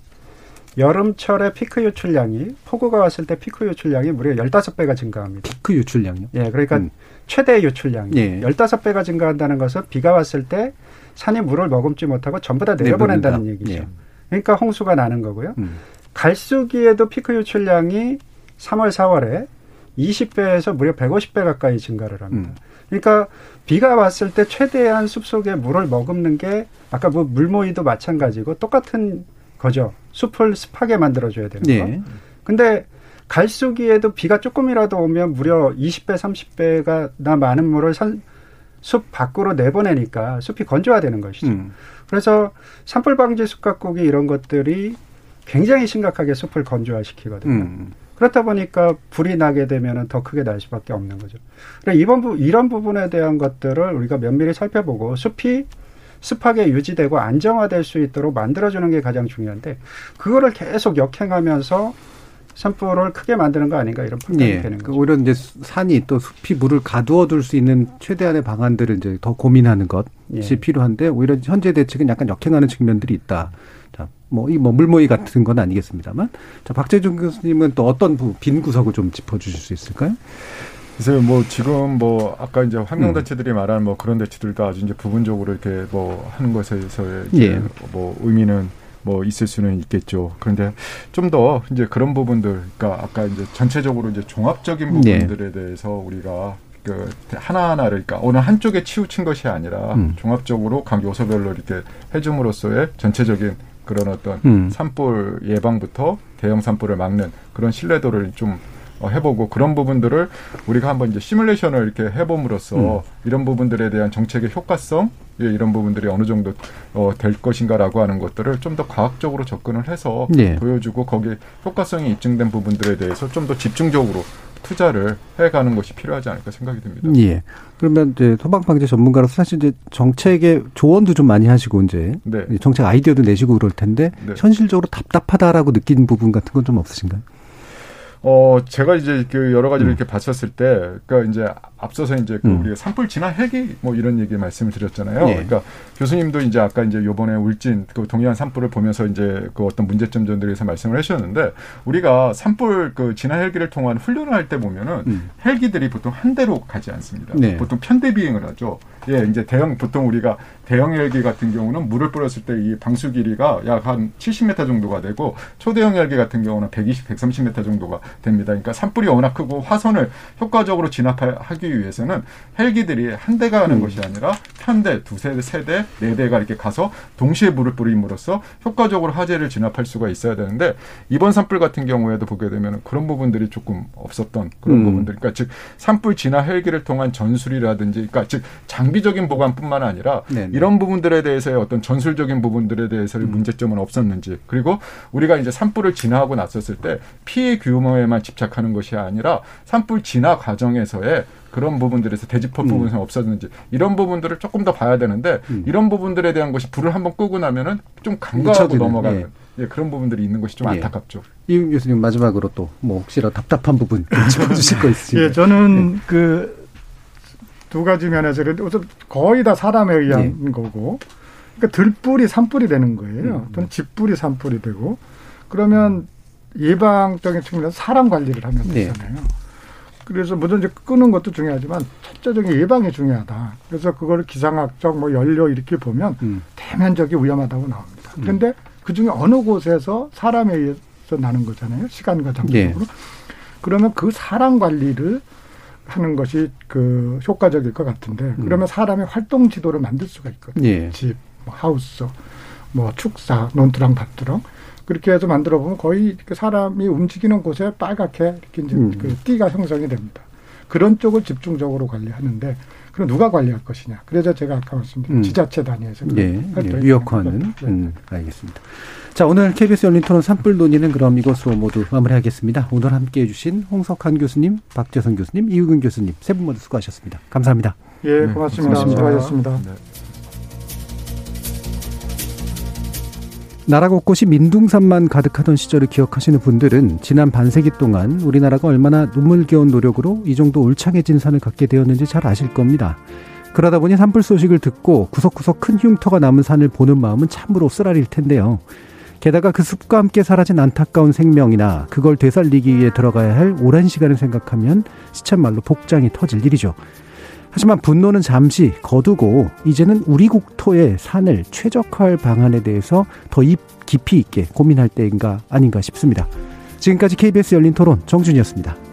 여름철에 피크 유출량이, 폭우가 왔을 때 피크 유출량이 무려 15배가 증가합니다. 그 유출량요? 예, 그러니까 음. 최대 유출량이 예. 15배가 증가한다는 것은 비가 왔을 때 산이 물을 머금지 못하고 전부 다 내려보낸다는 내보낸다. 얘기죠. 예. 그러니까 홍수가 나는 거고요. 음. 갈수기에도 피크 유출량이 3월, 4월에 20배에서 무려 150배 가까이 증가를 합니다. 음. 그러니까 비가 왔을 때 최대한 숲속에 물을 머금는 게 아까 뭐 물모이도 마찬가지고 똑같은 거죠. 숲을 습하게 만들어줘야 되는 거. 예. 근데 갈수기에도 비가 조금이라도 오면 무려 20배, 30배가 나 많은 물을 산, 숲 밖으로 내보내니까 숲이 건조화되는 것이죠. 음. 그래서 산불 방지 숲가꾸기 이런 것들이 굉장히 심각하게 숲을 건조화시키거든요. 음. 그렇다 보니까 불이 나게 되면 더 크게 날 수밖에 없는 거죠. 그러니까 이번 부, 이런 부분에 대한 것들을 우리가 면밀히 살펴보고 숲이 습하게 유지되고 안정화될 수 있도록 만들어주는 게 가장 중요한데 그거를 계속 역행하면서 산불을 크게 만드는 거 아닌가 이런 판단이 예. 되는 거죠. 오히려 이제 산이 또 숲이 물을 가두어둘 수 있는 최대한의 방안들을 이제 더 고민하는 것이 예. 필요한데 오히려 현재 대책은 약간 역행하는 측면들이 있다. 자, 뭐, 이, 뭐, 물모이 같은 건 아니겠습니다만. 자, 박재준 교수님은 또 어떤 빈 구석을 좀 짚어주실 수 있을까요? 글쎄요, 뭐, 지금 뭐, 아까 이제 환경 단체들이 음. 말한 뭐 그런 대체들도 아주 이제 부분적으로 이렇게 뭐 하는 것에서의 예. 뭐 의미는 뭐 있을 수는 있겠죠. 그런데 좀 더 이제 그런 부분들, 그러니까 아까 이제 전체적으로 이제 종합적인 네. 부분들에 네. 대해서 우리가 그 하나하나를 그러니까 어느 한쪽에 치우친 것이 아니라 음. 종합적으로 각 요소별로 이렇게 해줌으로써의 전체적인 그런 어떤 음. 산불 예방부터 대형 산불을 막는 그런 신뢰도를 좀 어, 해보고 그런 부분들을 우리가 한번 이제 시뮬레이션을 이렇게 해봄으로써 음. 이런 부분들에 대한 정책의 효과성 예, 이런 부분들이 어느 정도 어, 될 것인가라고 하는 것들을 좀 더 과학적으로 접근을 해서 네. 보여주고 거기에 효과성이 입증된 부분들에 대해서 좀 더 집중적으로 투자를 해가는 것이 필요하지 않을까 생각이 듭니다. 예. 그러면 이제 소방 방제 전문가로서 사실 이제 정책의 조언도 좀 많이 하시고 이제 네. 정책 아이디어도 내시고 그럴 텐데 네. 현실적으로 답답하다라고 느낀 부분 같은 건 좀 없으신가요? 어, 제가 이제 그 여러 가지를 음. 이렇게 봤었을 때, 그니까 이제 앞서서 이제 그 음. 우리가 산불 진화 헬기 뭐 이런 얘기 말씀을 드렸잖아요. 예. 그러니까 교수님도 이제 아까 이제 요번에 울진 그 동해안 산불을 보면서 이제 그 어떤 문제점들에 대해서 말씀을 하셨는데 우리가 산불 그 진화 헬기를 통한 훈련을 할 때 보면은 음. 헬기들이 보통 한 대로 가지 않습니다. 네. 보통 편대 비행을 하죠. 예, 이제 대형 보통 우리가 대형 헬기 같은 경우는 물을 뿌렸을 때 이 방수 길이가 약 한 70m 정도가 되고 초대형 헬기 같은 경우는 120, 130m 정도가 됩니다. 그러니까 산불이 워낙 크고 화선을 효과적으로 진압하기 위해서는 헬기들이 한 대가 가는 음. 것이 아니라 편대, 두 세, 세 대, 네 대가 이렇게 가서 동시에 물을 뿌림으로써 효과적으로 화재를 진압할 수가 있어야 되는데 이번 산불 같은 경우에도 보게 되면 그런 부분들이 조금 없었던 그런 음. 부분들. 그러니까 즉 산불 진화 헬기를 통한 전술이라든지, 그러니까 즉 장비적인 보관뿐만 아니라 네네. 이런 부분들에 대해서의 어떤 전술적인 부분들에 대해서의 음. 문제점은 없었는지 그리고 우리가 이제 산불을 진화하고 났었을 때 피해 규모에만 집착하는 것이 아니라 산불 진화 과정에서의 그런 부분들에서 대지법 음. 부분에서 없었는지 이런 부분들을 조금 더 봐야 되는데 음. 이런 부분들에 대한 것이 불을 한번 끄고 나면은 좀 간과하고 넘어가는 예. 예. 그런 부분들이 있는 것이 좀 예. 안타깝죠. 이윤 교수님 마지막으로 또 뭐 혹시라도 답답한 부분 짚어주실 거 있으신가요? 예, 저는 예. 그 두 가지 면에서 거의 다 사람에 의한 예. 거고, 그러니까 들불이 산불이 되는 거예요. 음. 또는 집불이 산불이 되고, 그러면 예방적인 측면에서 사람 관리를 하면 네. 되잖아요. 네. 그래서 뭐든지 끄는 것도 중요하지만 첫째적인 예방이 중요하다. 그래서 그걸 기상학적 뭐 연료 이렇게 보면 음. 대면적이 위험하다고 나옵니다. 음. 그런데 음. 그 중에 어느 곳에서 사람에 의해서 나는 거잖아요. 시간과 장소적으로. 네. 그러면 그 사람 관리를 하는 것이 그 효과적일 것 같은데 음. 그러면 사람의 활동 지도를 만들 수가 있거든요. 네. 집, 뭐 하우스, 뭐 축사, 논두랑 밭두렁 그렇게 해서 만들어 보면 거의 사람이 움직이는 곳에 빨갛게 이렇게 이제 음. 그 띠가 형성이 됩니다. 그런 쪽을 집중적으로 관리하는데 그럼 누가 관리할 것이냐. 그래서 제가 아까 말씀드린 음. 지자체 단위에서 예, 예, 위협화는 네. 음, 알겠습니다. 자 오늘 KBS 열린 토론 산불 논의는 그럼 이것으로 모두 마무리하겠습니다. 오늘 함께 해 주신 홍석한 교수님, 박재선 교수님, 이우근 교수님 세 분 모두 수고하셨습니다. 감사합니다. 예, 고맙습니다. 네, 수고하셨습니다. 네. 나라 곳곳이 민둥산만 가득하던 시절을 기억하시는 분들은 지난 반세기 동안 우리나라가 얼마나 눈물겨운 노력으로 이 정도 울창해진 산을 갖게 되었는지 잘 아실 겁니다. 그러다 보니 산불 소식을 듣고 구석구석 큰 흉터가 남은 산을 보는 마음은 참으로 쓰라릴 텐데요. 게다가 그 숲과 함께 사라진 안타까운 생명이나 그걸 되살리기 위해 들어가야 할 오랜 시간을 생각하면 시쳇말로 복장이 터질 일이죠. 하지만 분노는 잠시 거두고 이제는 우리 국토의 산을 최적화할 방안에 대해서 더 깊이 있게 고민할 때인가 아닌가 싶습니다. 지금까지 KBS 열린 토론 정준이었습니다.